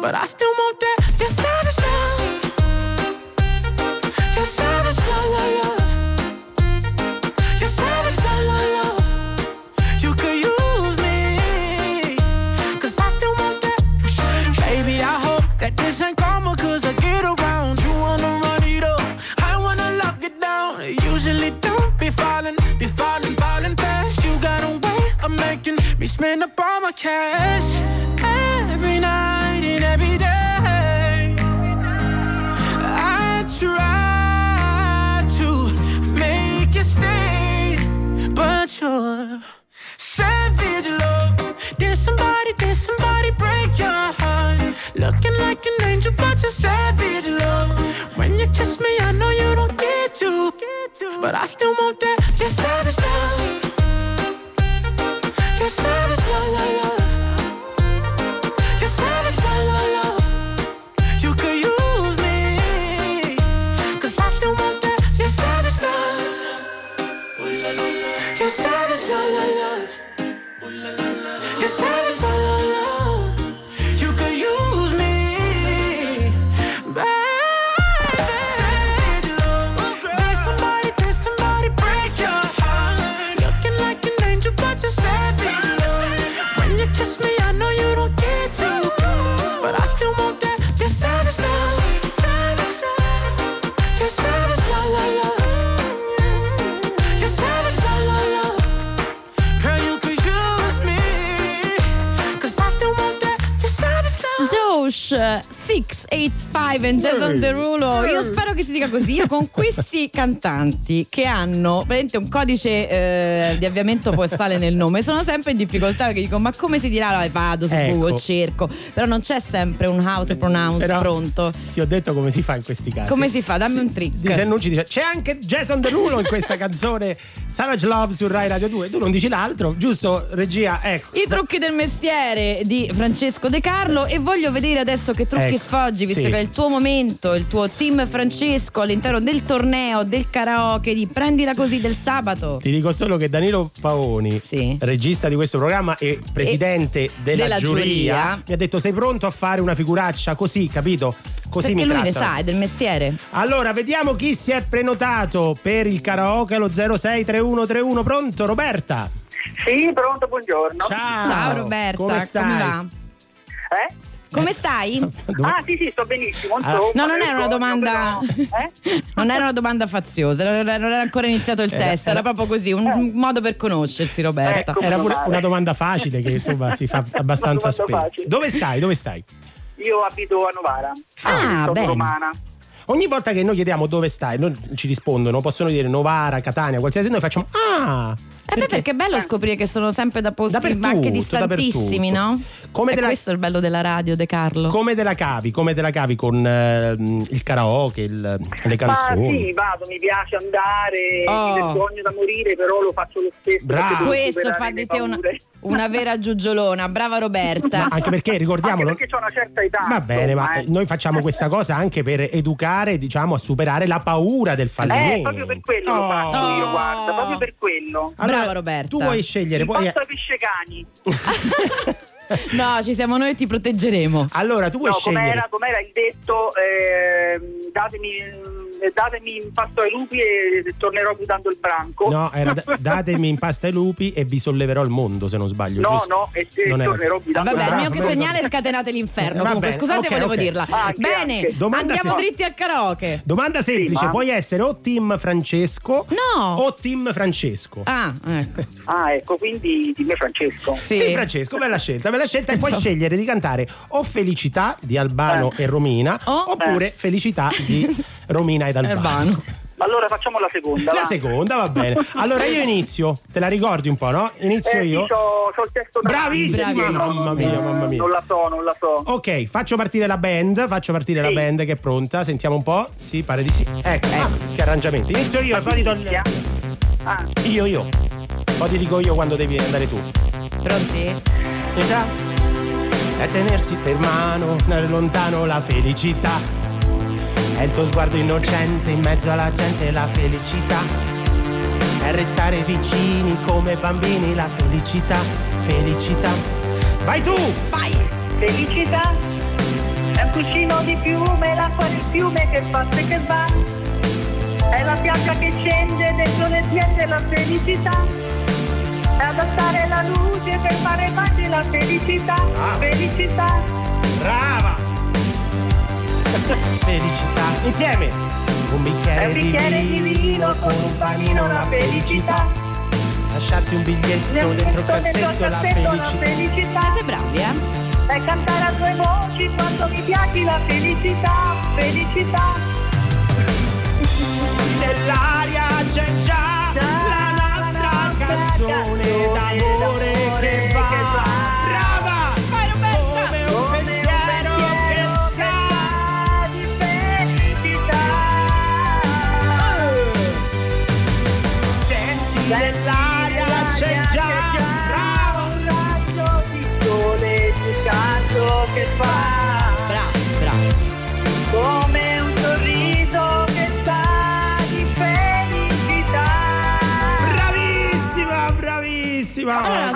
but I still want that. Your savage love. But I Jason Derulo io dica così io con questi cantanti che hanno veramente un codice eh, di avviamento postale nel nome sono sempre in difficoltà perché dico ma come si dirà? Allora, vado su Ecco. Google cerco. Però non c'è sempre un how to pronounce Però pronto. Ti ho detto come si fa in questi casi. come si fa? Dammi un trick. Se non ci dice c'è anche Jason Derulo in questa canzone Savage Love su Rai Radio 2 tu non dici l'altro giusto regia ecco. I trucchi del mestiere di Francesco De Carlo e voglio vedere adesso che trucchi Ecco, sfoggi, visto sì. che è il tuo momento, il tuo team Francesco all'interno del torneo, del karaoke, di prendila così del sabato. ti dico solo che Danilo Paoni regista di questo programma e presidente della, della giuria, giuria. mi ha detto sei pronto a fare una figuraccia così capito così Perché mi lui ne trattano. sa, è del mestiere. Allora, vediamo chi si è prenotato per il karaoke allo 063131. Pronto, Roberta? Sì, pronto, buongiorno. Ciao. Ciao Roberta, Come stai? va? Eh? Come stai? [LAUGHS] Ah, sì, sì, sto benissimo. Ah. insomma, No, non era una domanda. però- [LAUGHS] Non era una domanda faziosa, non era ancora iniziato il Era- test, era era- proprio così, un un modo per conoscersi, Roberta. Era, era pure una domanda facile che insomma si fa [LAUGHS] abbastanza spesso. Dove stai? Dove stai? Io abito a Novara. Ah, sono bene. romana. Ogni volta che noi chiediamo dove stai, non ci rispondono, possono dire Novara, Catania, qualsiasi, noi facciamo Ah! Eh beh, perché è bello scoprire che sono sempre da posti Dappertutto, anche distantissimi, dappertutto. no? Come e te la- questo è il bello della radio, De Carlo. Come te la cavi? Come te la cavi con ehm, il karaoke, il- le Ma canzoni? sì, vado, mi piace andare, Oh. mi vergogno da morire, però lo faccio lo stesso. Perché devo Questo fa di te una, [LAUGHS] una vera giugiolona, brava Roberta. Anche perché ricordiamolo. Anche perché ho una certa età. Va bene, ma eh, noi facciamo questa cosa anche per educare, diciamo, a superare la paura del Eh, fallimento. proprio per quello lo Oh. faccio io, guarda, proprio per quello. Allora, Brava Roberta. Tu puoi scegliere poi. Imposto ai pescecani. [LAUGHS] No, ci siamo noi e ti proteggeremo. Allora, tu puoi No, scegliere. com'era, com'era il detto, ehm, datemi, datemi in pasto ai lupi e tornerò guidando il branco. No, era da- datemi in pasta ai lupi e vi solleverò il mondo, se non sbaglio. No, giusto? no, e, e Non era- tornerò guidando Vabbè, il mio che vabbè. segnale scatenate l'inferno. Va Comunque, scusate, ok, volevo ok. dirla. Anche, Bene, anche. Andiamo se- dritti al karaoke. Domanda semplice: ma- puoi essere o team Francesco No. o team Francesco. Ah, ecco. Ah, ecco, quindi dimmi Francesco. Sì. Team Francesco, bella scelta, bella scelta. E puoi scegliere di cantare o Felicità di Albano Eh. e Romina Oh. oppure Felicità di [LAUGHS] Romina ed Albano. Albano. [LAUGHS] Allora facciamo la seconda. La va. seconda va bene. [LAUGHS] Allora io inizio, te la ricordi un po', no? Inizio Eh, io. sì, c'ho, c'ho il testo davanti. Bravissima, mamma mia, mamma mia. Non la so, non la so. Ok, faccio partire la band, faccio partire la Sì. band che è pronta, sentiamo un po'. Sì, pare di sì. Ecco, ah, che arrangiamenti. Inizio io e poi ti do il... Ah, Io, io. Poi ti dico io quando devi andare tu. Pronti? Età è tenersi per mano, nel lontano la felicità. È il tuo sguardo innocente in mezzo alla gente la felicità. È restare vicini come bambini la felicità, felicità. Vai tu! Vai! Felicità è un cuscino di piume, l'acqua del fiume che passa e che va. È la pioggia che scende dentro le piante la felicità. È adattare la luce per fare pace la felicità. Ah. Felicità. Brava! Felicità. Insieme! Un bicchiere, un bicchiere di vino con un panino la felicità. Lasciarti un biglietto dentro il cassetto, la cassetto, la felicità. felicità. Siete bravi, eh? E cantare a due voci quando mi piaci la felicità, felicità. Nell'aria c'è già la nostra canzone d'amore che va.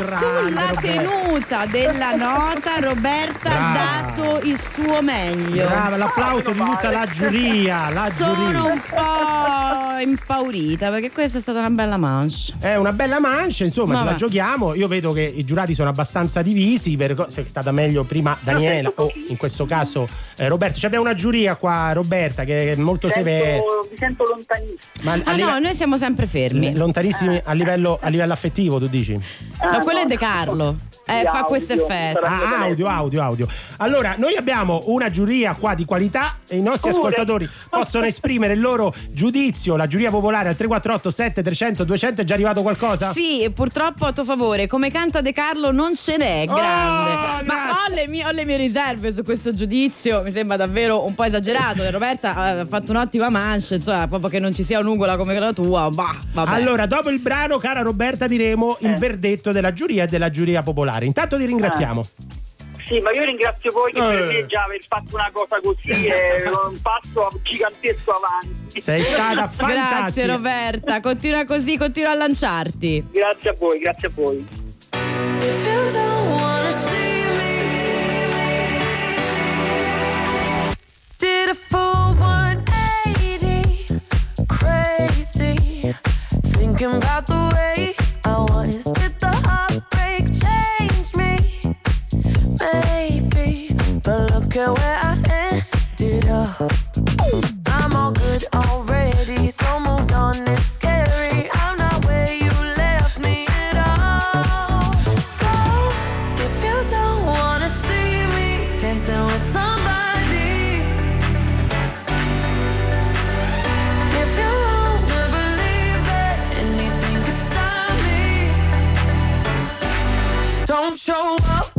Sulla Roberta. Tenuta della nota, Roberta Brava. ha dato il suo meglio. Brava, l'applauso di tutta la giuria. La Sono giuria. un po' impaurita perché questa è stata una bella manche. È una bella mancia, insomma, ce la giochiamo. Io vedo che i giurati sono abbastanza divisi. Per, se è stata meglio prima Daniela o in questo caso eh, Roberta. Ci abbiamo una giuria qua, Roberta, che è molto severa. Sento- mi sento lontanissimo. Ma Ah live- no, noi siamo sempre fermi. lontanissimi a livello, a livello affettivo, tu dici? No, quello è De Carlo. Eh, Di fa questo effetto. Ah, audio, audio, audio. Allora, noi abbiamo una giuria qua di qualità e i nostri Pure. ascoltatori possono esprimere il loro giudizio. La giuria popolare al 348 7300 200 è già arrivato qualcosa? Sì, purtroppo a tuo favore, come canta De Carlo non ce n'è, Oh, grande. Ma grazie. ho le, mie, ho le mie riserve su questo giudizio, mi sembra davvero un po' esagerato. E Roberta ha fatto un'ottima mancia, insomma, proprio che non ci sia un'ugola come la tua, bah, vabbè. Allora, dopo il brano, cara Roberta, diremo il verdetto della giuria e della giuria popolare. Intanto ti ringraziamo. Sì, ma io ringrazio voi che per Eh. già aver fatto una cosa così è [LAUGHS] un passo gigantesco avanti. Sei stata [LAUGHS] fantastica. Grazie Roberta, continua così, continua a lanciarti. Grazie a voi, grazie a voi. If you don't wanna see me, did a full 180, crazy, thinking about the way I was. Maybe, but look at where I ended up. I'm all good already, so moved on. It's scary. I'm not where you left me at all. So if you don't wanna see me dancing with somebody, if you wanna believe that anything could stop me, don't show up,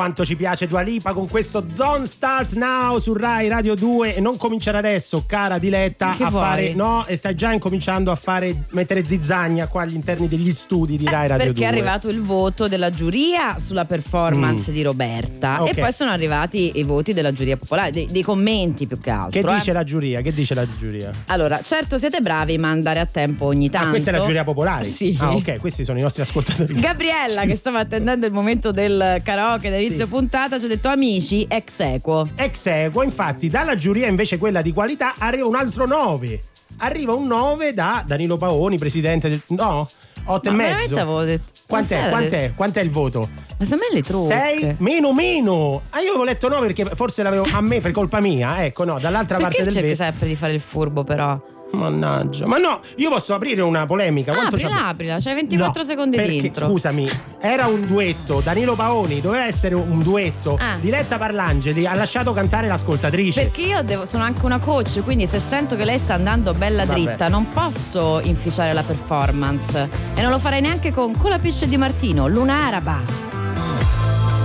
quanto ci piace Dua Lipa con questo Don't Start Now su Rai Radio 2 e non cominciare adesso, cara Diletta, Che a vuoi? fare no, e stai già incominciando a fare mettere zizzagna qua agli interni degli studi di Rai Radio Perché 2. è arrivato il voto della giuria sulla performance Mm. di Roberta Ok. e poi sono arrivati i voti della giuria popolare, dei, dei commenti più che altro. Che eh. dice la giuria? Che dice la giuria? Allora, certo siete bravi, ma andare a tempo ogni tanto. Ah, questa è la giuria popolare? Sì. Ah, ok, questi sono i nostri ascoltatori. Gabriella, che stava attendendo il momento del karaoke da inizio puntata, ci ha detto amici, ex equo. Ex equo, infatti, dalla giuria invece quella di qualità arriva un altro 9. Arriva un 9 da Danilo Paoni, presidente del. No? 8 e mezzo. avevo detto. Quant'è? Quant'è? Quant'è il voto? Ma secondo me le trucche. 6 meno meno. Ah, io avevo letto 9 perché forse l'avevo a me per colpa mia. Ecco, no, dall'altra Perché parte del vetro. sempre di fare il furbo, però? Mannaggia. Ma no, io posso aprire una polemica. Quanto Aprila, aprila, c'hai 24 No, secondi perché, dentro. Scusami, era un duetto. Danilo Paoni doveva essere un duetto. Ah. Diletta Parlangeli ha lasciato cantare l'ascoltatrice. Perché io devo- sono anche una coach, quindi se sento che lei sta andando bella Vabbè. dritta, non posso inficiare la performance. E non lo farei neanche con Colapisce di Martino, Luna Araba.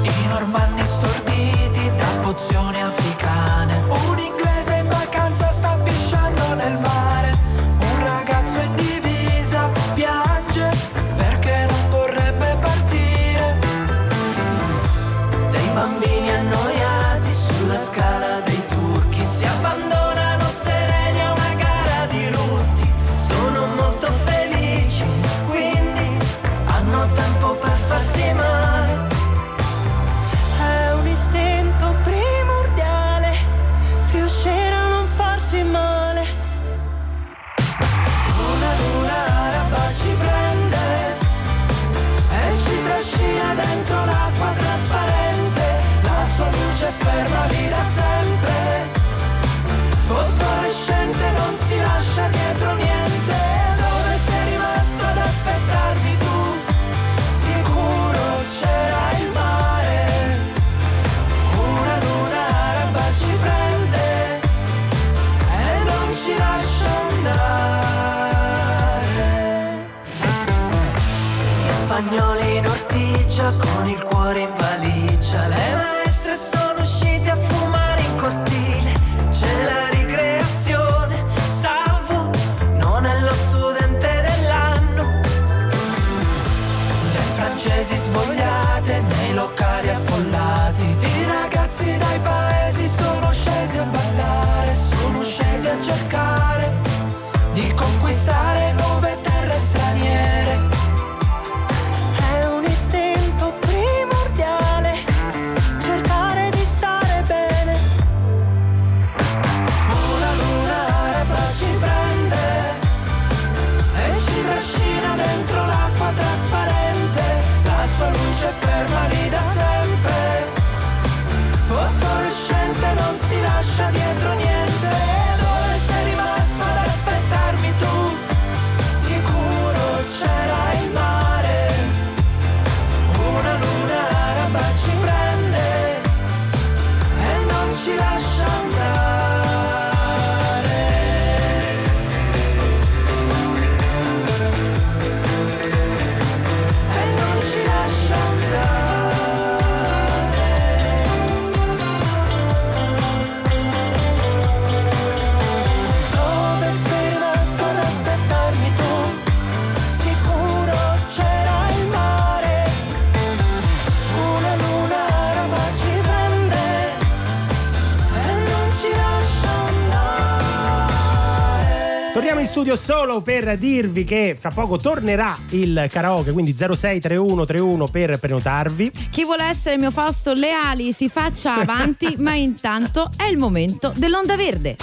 I normanni storditi da pozioni africane. Un inglese in vacanza sta pisciando nel mare. Studio solo per dirvi che fra poco tornerà il karaoke, quindi 063131 per prenotarvi. Chi vuole essere mio Fausto Leali si faccia avanti, [LAUGHS] ma intanto è il momento dell'onda verde.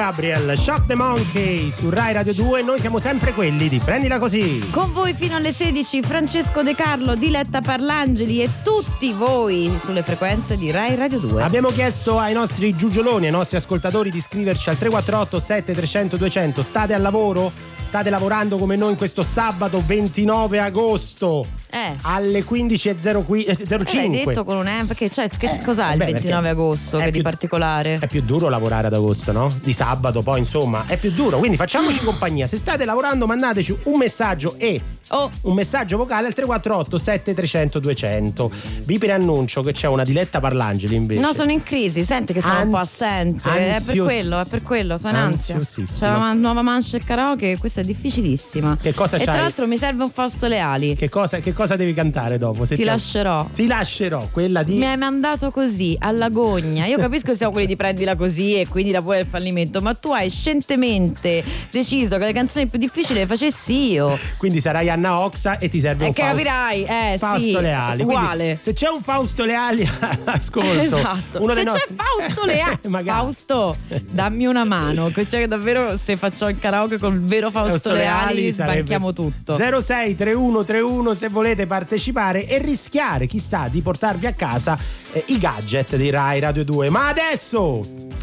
Gabriel, Shock the Monkey su Rai Radio 2. Noi siamo sempre quelli di Prendila Così. Con voi fino alle 16 Francesco De Carlo, Diletta Parlangeli e tutti voi sulle frequenze di Rai Radio 2. Abbiamo chiesto ai nostri giugioloni, ai nostri ascoltatori di scriverci al 348 7300 200. State al lavoro? State lavorando come noi in questo sabato 29 agosto. Alle 15.05. Eh, l'hai detto con un perché cioè, che cos'ha il beh, 29 perché agosto è che di più- particolare? È più duro lavorare ad agosto, no? Di sabato, poi insomma, è più duro. Quindi facciamoci compagnia. Se state lavorando, mandateci un messaggio e un messaggio vocale al 348 7300 200. Vi preannuncio che c'è una diletta Parlangeli invece. No, sono in crisi, senti che sono un po' Anzi- assente. È per quello, è per quello, sono in ansia. C'è una nuova mancia e karaoke, questa è difficilissima. Che cosa e c'hai? tra l'altro mi serve un Fausto Leali. Che cosa, che cosa devi cantare dopo? Se Ti lascerò. Ti lascerò, quella di. Mi hai mandato così, alla gogna. Io capisco che siamo quelli di prendila così e quindi la vuole il fallimento, ma tu hai scientemente deciso che le canzoni più difficili le facessi io. Quindi sarai Anna Oxa e ti serve E un Fausto, capirai, eh Fausto sì, Leali. Quindi, uguale. se c'è un Fausto Leali [LAUGHS] all'ascolto, Esatto. Se c'è nostri- Fausto Leali, [LAUGHS] Magari. Fausto, dammi una mano. che Cioè, davvero, se faccio il karaoke col vero Fausto, Fausto Leali, sarebbe sbanchiamo tutto. 06 31 31 se volete partecipare e rischiare, chissà, di portarvi a casa eh, i gadget di Rai Radio 2. Ma adesso,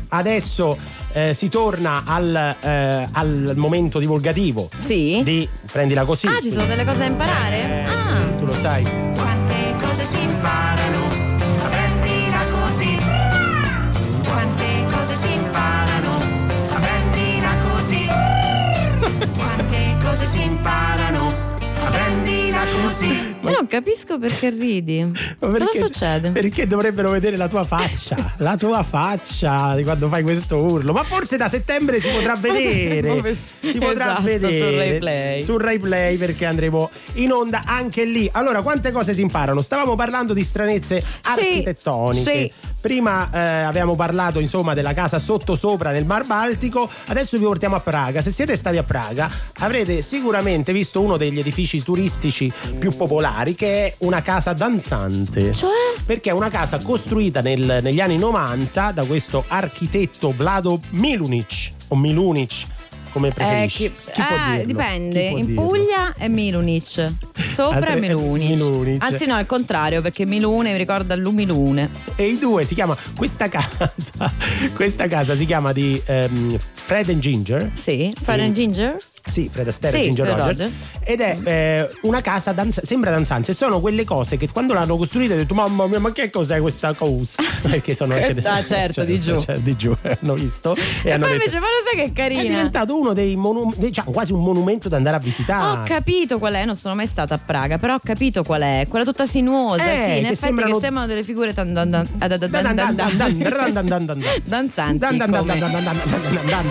adesso eh, si torna al, eh, al momento divulgativo. Sì. Di prendila così. Ah, ci sono delle cose da imparare? Eh, ah. sì, tu lo sai. Quante cose si imparano, prendila così. Quante cose si imparano, prendila così. Quante cose si imparano, prendila così. Io non capisco perché ridi. [LAUGHS] Ma Cosa perché- succede? Perché dovrebbero vedere la tua faccia, la tua faccia di quando fai questo urlo. Ma forse da settembre si potrà [LAUGHS] vedere. Si potrà Esatto, vedere sul Rai Play. sul Rai Play perché andremo in onda anche lì. Allora, quante cose si imparano? Stavamo parlando di stranezze architettoniche. sì. Prima eh, abbiamo parlato insomma della casa sottosopra nel Mar Baltico, adesso vi portiamo a Praga. Se siete stati a Praga avrete sicuramente visto uno degli edifici turistici più popolari che è una casa danzante. Cioè? Perché è una casa costruita nel- negli anni 90 da questo architetto Vlado Milunic o Milunic come preferisci. Eh, chi- Chi ah, dipende. In? Puglia è Milunic, sopra è Milunic. Milunic. Anzi, no, è il contrario, perché Milune mi ricorda l'Umilune. E i due si chiama questa casa [LAUGHS] questa casa si chiama di ehm, Fred and Ginger. Sì, Fred and Ginger. Sì, Fred Astaire sì, e Ginger Rogers. Rogers. Ed è eh, una casa danza- sembra danzante. Sono quelle cose che quando l'hanno costruita ho detto mamma mia ma che cos'è questa cosa? Perché sono anche... Certo, cioè, di giù. Cioè, di giù, hanno visto. E, e hanno poi detto, invece ma lo sai che è carina. È diventato uno dei monumenti, cioè quasi un monumento da andare a visitare. Ho capito qual è, non sono mai stata a Praga, però ho capito qual è. Quella tutta sinuosa, eh, sì, in effetti sembrano... che sembrano delle figure danzanti.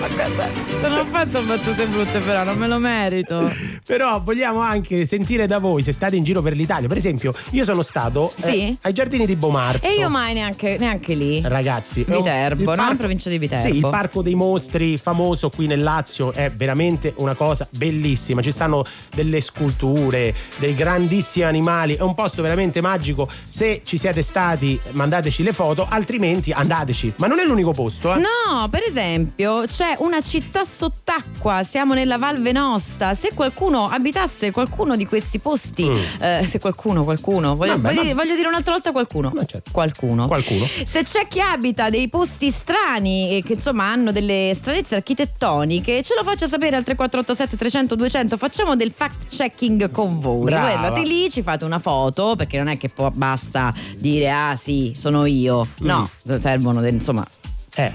Ma cosa? Non ho fatto battute brutte, però non me lo merito. [LAUGHS] però vogliamo anche sentire da voi se state in giro per l'Italia. Per esempio, io sono stato eh, sì. eh, ai giardini di Bomarzo. E io mai neanche, neanche lì. Ragazzi, Viterbo, no? provincia di Viterbo. Sì, il parco dei mostri famoso qui nel Lazio è veramente una cosa bellissima. Ci stanno delle sculture, dei grandissimi animali. È un posto veramente magico. Se ci siete stati, mandateci le foto, altrimenti andateci. Ma non è l'unico posto, eh? No, per esempio, c'è una città sott'acqua, siamo nella Val Venosta. Se qualcuno abitasse qualcuno di questi posti, Mm. eh, se qualcuno, qualcuno, voglio, Vabbè, voglio ma- dire, voglio dire un'altra volta qualcuno. Qualcuno. Qualcuno. Se c'è chi abita dei posti strani e che insomma hanno delle stranezze architettoniche, ce lo faccia sapere al 3487 300 200. Facciamo del fact checking con voi. Brava. Voi andate lì, ci fate una foto, perché non è che poi basta dire ah sì, sono io. No, servono del- insomma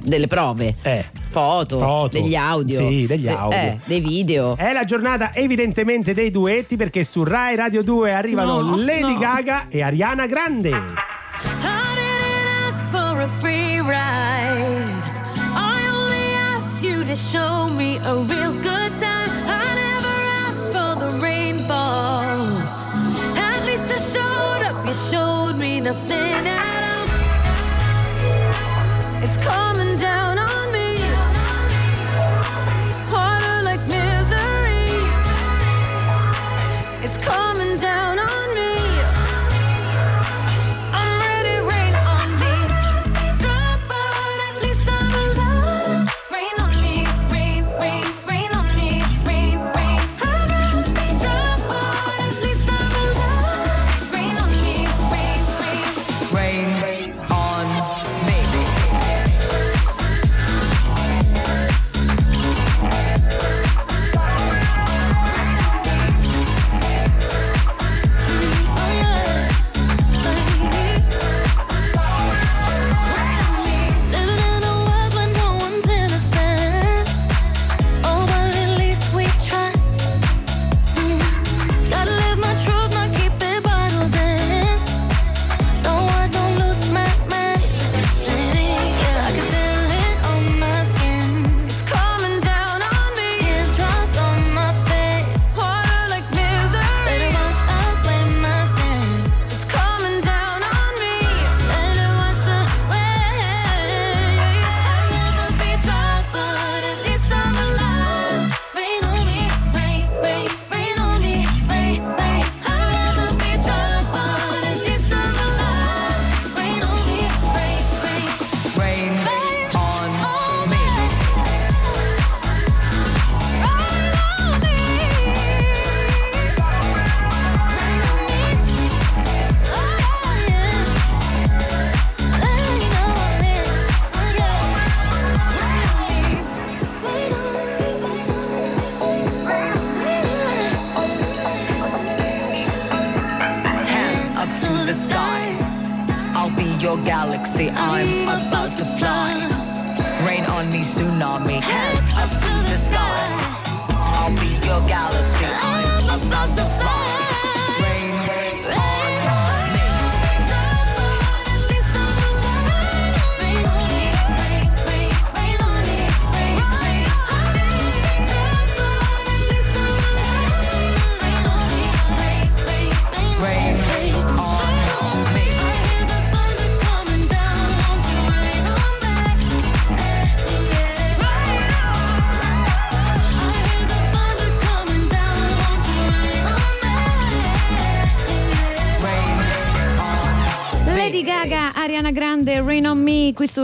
delle prove. Foto. Eh. Foto. degli audio. Sì, degli de- audio. eh, dei video. È la giornata evidentemente dei duetti perché su Rai Radio 2 arrivano No, Lady no. Gaga e Ariana Grande. I didn't ask for a free ride. I only asked you to show me a real good time. I never asked for the rainfall. At least I showed up. You showed me nothing at all. It's coming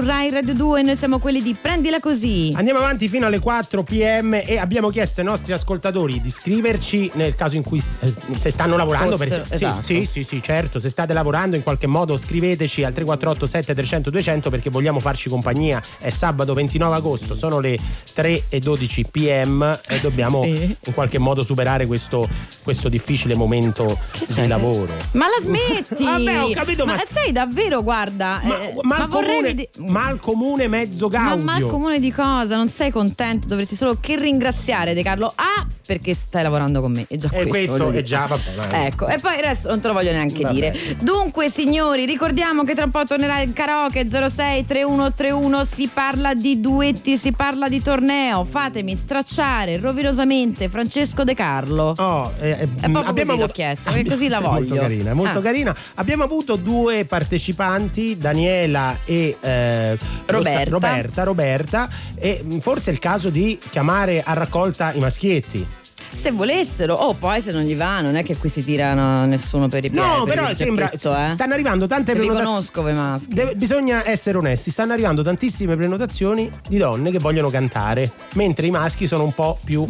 Me, qui su Rai Radio 2, noi siamo quelli di Prendila Così. Andiamo avanti fino alle 4 pm e abbiamo chiesto ai nostri ascoltatori di scriverci nel caso in cui eh, se stanno lavorando. Per esempio. Sì, esatto. sì, sì, sì, certo. Se state lavorando in qualche modo scriveteci al 348 7300 200 perché vogliamo farci compagnia. È sabato 29 agosto, sono le 3 e 12 pm e dobbiamo Sì. in qualche modo superare questo, questo difficile momento di lavoro. Ma la smetti! [LAUGHS] Vabbè, ho capito, ma- sei davvero, guarda. eh, Mal, vorrei comune, vede- mal comune mezzo Ma gaudio. mal comune di cosa? Non sei contento? Dovresti solo che ringraziare De Carlo A perché stai lavorando con me. E già E questo, questo voglio è già, vabbè. Ecco, e poi il resto non te lo voglio neanche Vabbè. dire. Dunque, signori, ricordiamo che tra un po' tornerà il karaoke 06 3131. Si parla di duetti, si parla di torneo. Fatemi stracciare rovinosamente Francesco De Carlo. Oh, eh, eh, È proprio così l'ho avuto- chiesto, perché così la [LAUGHS] voglio. Molto carina, è molto Ah. carina. Abbiamo avuto due partecipanti, Daniela e eh, Roberta. Roberta, Roberta, e forse è il caso di chiamare a raccolta i maschietti. Se volessero, oh, poi se non gli va, non è che qui si tirano nessuno per i piedi. No, per però sembra. eh. Stanno arrivando tante prenotazioni. conosco voi maschi. Deve- bisogna essere onesti, stanno arrivando tantissime prenotazioni di donne che vogliono cantare, mentre i maschi sono un po' più.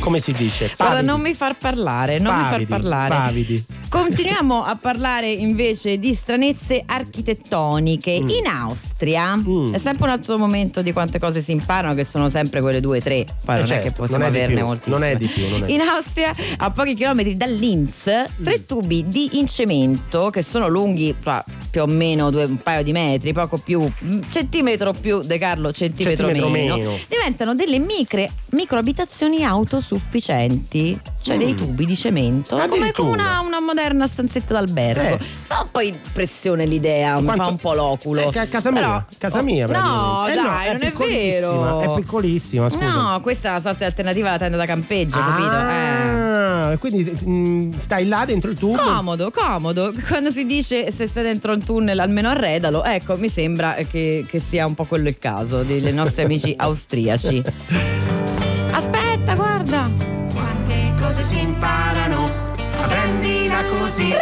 come si dice? Pavidi. non mi far parlare, non mi far Pavidi, parlare. Pavidi. Continuiamo a parlare invece di stranezze architettoniche. Mm. In Austria è sempre un altro momento di quante cose si imparano, che sono sempre quelle due o tre. Poi Eh non è certo, che possiamo non è di averne più, moltissime. non è di più, non è In. Austria, a pochi chilometri da Linz, tre Mm. tubi di incemento che sono lunghi pa- più o meno due, un paio di metri, poco più, un centimetro più, De Carlo, centimetro, Centimetro meno, meno. diventano delle micre, microabitazioni autosufficienti, cioè dei Mm. tubi di cemento, come, come una, una moderna stanzetta d'albergo. Eh. Fa un po' impressione l'idea, mi Quanto- fa un po' l'oculo. Eh, ca- casa mia, Però- casa mia No, praticamente. Eh no, dai, non è vero. È piccolissima, scusa. No, questa è una sorta di alternativa alla tenda da campeggio, capito? Eh. Ah, quindi mm, stai là dentro il tubo. Comodo, comodo. Quando si dice se sei dentro un tunnel almeno arredalo, ecco, mi sembra che, che sia un po' quello il caso dei nostri amici [LAUGHS] austriaci. Aspetta, guarda. Quante cose si imparano, prendila così.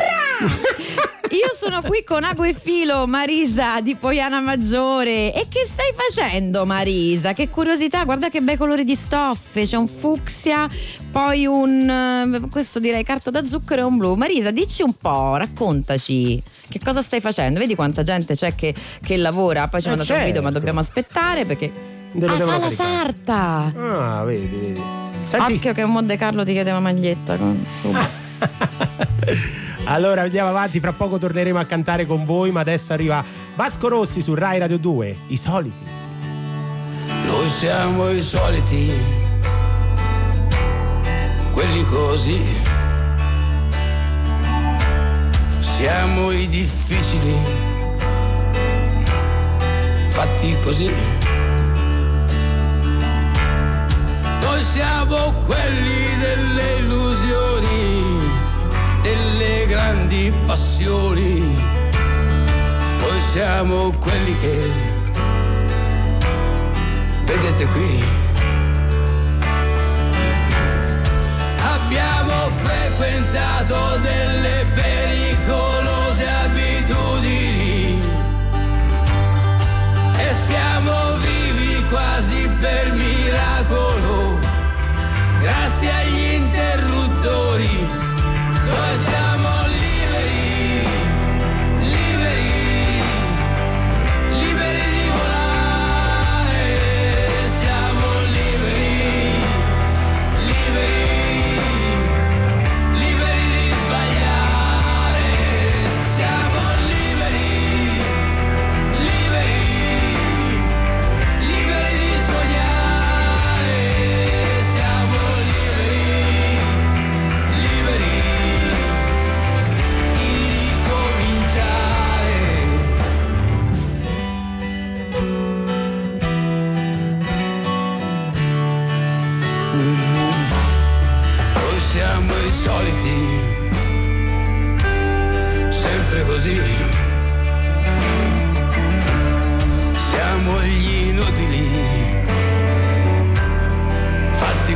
Io sono qui con Ago e Filo, Marisa di Poiana Maggiore. E che stai facendo, Marisa? Che curiosità, guarda che bei colori di stoffe. C'è un fucsia, poi un. eh, questo direi carta da zucchero e un blu. Marisa, dici un po', raccontaci. Che cosa stai facendo? Vedi quanta gente c'è che, che lavora? Poi ci Eh, mandato un video, ma certo. dobbiamo aspettare perché. Devo- ah, fa la sarta! Ah, vedi, vedi. Senti, Occhio che un Monte Carlo ti chiede una maglietta. Con... [LAUGHS] allora andiamo avanti, fra poco torneremo a cantare con voi, ma adesso arriva Vasco Rossi su Rai Radio 2, i soliti. Noi siamo i soliti, quelli così. Siamo i difficili, fatti così. Noi siamo quelli delle illusioni, delle grandi passioni. Noi siamo quelli che vedete qui. Abbiamo frequentato delle pericolose abitudini e siamo vivi quasi per miracolo, grazie agli interruttori.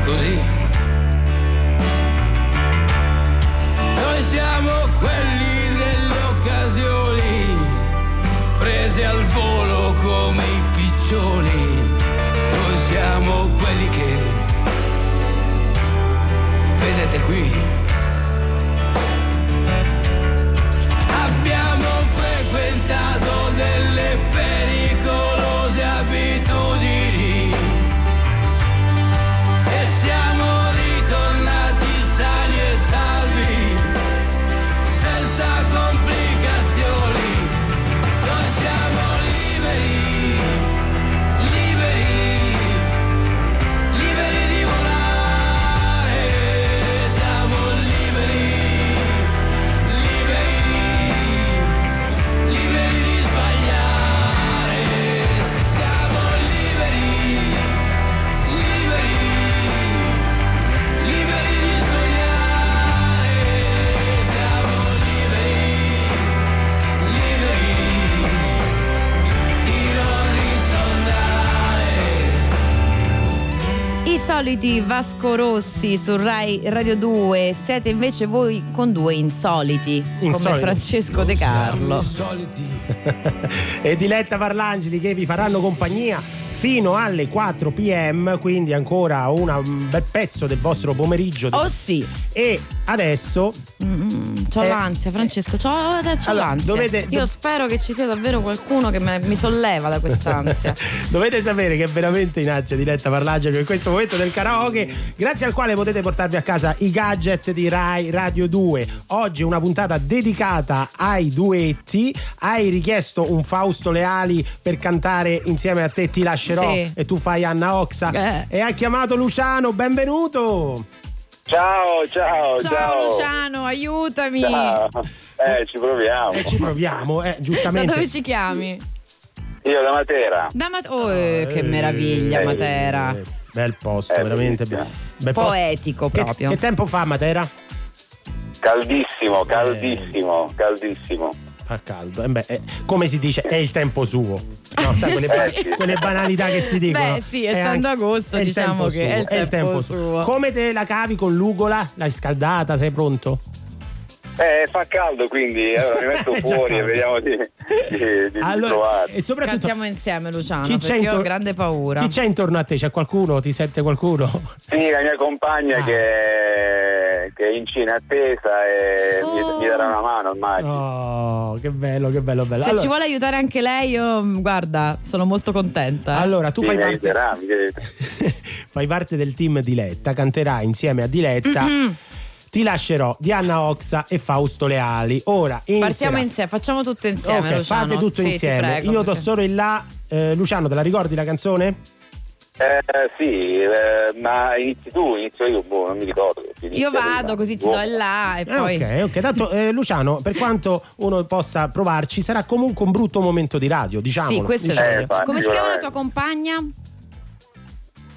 Così. Noi siamo quelli delle occasioni, presi al volo come i piccioni. Noi siamo quelli che vedete qui. Soliti Vasco Rossi su Rai Radio 2, siete invece voi con due insoliti, come Insoliti. Francesco De Carlo. [LAUGHS] e Diletta Parlangeli che vi faranno compagnia fino alle 4 pm, quindi ancora un bel pezzo del vostro pomeriggio. Oh sì. E adesso C'ho Eh, l'ansia, Francesco, c'ho, c'ho allora, l'ansia. dovete- Io spero che ci sia davvero qualcuno che me- mi solleva da quest'ansia. [LAUGHS] Dovete sapere che è veramente in ansia Diletta Parlangeli in questo momento del karaoke, grazie al quale potete portarvi a casa i gadget di Rai Radio 2. Oggi una puntata dedicata ai duetti. Hai richiesto un Fausto Leali per cantare insieme a te Ti lascerò Sì. e tu fai Anna Oxa. Eh. E ha chiamato Luciano, benvenuto. Ciao, ciao, Ciao, Luciano, aiutami. Ciao. Eh, ci proviamo. E ci proviamo, eh, [LAUGHS] Da giustamente. dove ci chiami? Io da Matera. Da Mat- oh, eh, che meraviglia, Eh, Matera. Bel posto, Eh, veramente bellissimo. bel, bel posto. Poetico Che- proprio. Che, tempo fa Matera? Caldissimo, caldissimo, caldissimo. Fa caldo. Eh beh, eh, come si dice, è il tempo suo. No, sai, quelle, ba- sì. quelle banalità che si dicono. Beh, sì, È essendo anche- agosto, è il diciamo tempo che è il suo, tempo suo. Come te la cavi con l'ugola? L'hai scaldata? Sei pronto? Eh, fa caldo quindi allora mi metto [LAUGHS] fuori e vediamo di, di, di [LAUGHS] Allora, trovare. e soprattutto Cantiamo insieme, Luciano, Chi c'è perché io ho intor- grande paura. chi c'è intorno a te? C'è qualcuno? Ti sente qualcuno? Sì, la mia compagna Ah. che, che è in Cina attesa e mi, Oh. mi darà una mano, immagino. Oh, che bello, che bello, bello. Se allora, ci vuole aiutare anche lei, io mm, guarda, sono molto contenta. allora, tu Sì, fai parte, [LAUGHS] fai parte del team Diletta, canterai insieme a Diletta. Ti lascerò di Anna Oxa e Fausto Leali. Ora Partiamo inizierà- insieme, facciamo tutto insieme, Ok, Luciano. fate tutto Sì, insieme. prego, Io do perché- solo il là. Eh, Luciano, te la ricordi la canzone? Eh, sì, eh, ma inizi tu, inizio io, boh, non mi ricordo. Io vado, così ti do il là e Eh, poi... ok, ok. Tanto eh, Luciano, per [LAUGHS] quanto uno possa provarci, sarà comunque un brutto momento di radio, diciamo. Sì, questo è Eh, vero. Come si chiama la tua compagna?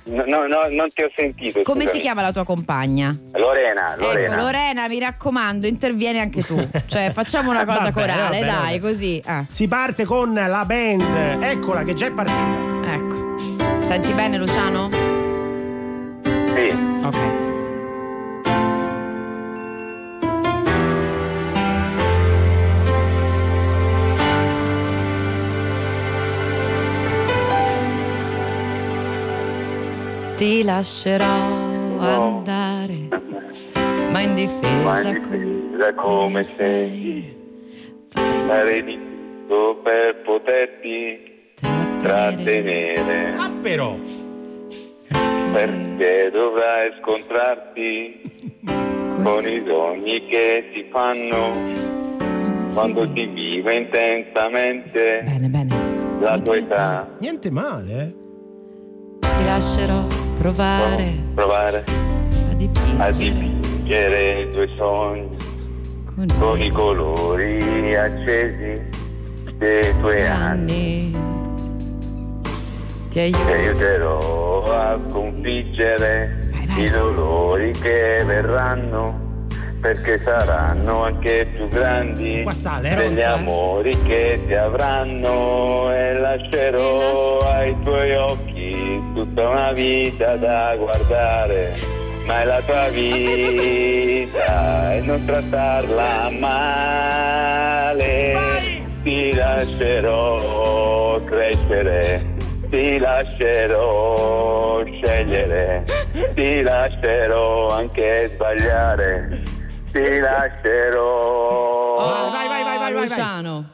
No, no, no, non ti ho sentito. Come si chiama la tua compagna? Lorena, Lorena. Ecco, Lorena, mi raccomando, intervieni anche tu. Cioè, facciamo una [LAUGHS] cosa Vabbè, corale, vabbè, dai, vabbè. così. Ah, Si parte con la band. Eccola che già è partita. ecco. Senti bene, Luciano? Sì. Ok. Ti lascerò andare, ma in difesa Da come sei, farei di tutto per poterti trattenere. Ah, però. Perché dovrai scontrarti con i sogni che ti fanno quando ti vive intensamente Bene, bene. la tua età. Niente male, eh. Ti lascerò provare Provare a a dipingere dipingere i tuoi sogni con con i colori accesi dei tuoi anni. anni. Ti aiuterò a sconfiggere Vai, vai. i dolori che verranno perché saranno anche più grandi. Qua sale, eh? degli amori che ti avranno e lascerò ai tuoi occhi tutta una vita da guardare. Ma è la tua vita e non trattarla male. Ti lascerò crescere ti lascerò scegliere ti lascerò anche sbagliare ti lascerò vai, vai, vai, vai, vai. Luciano.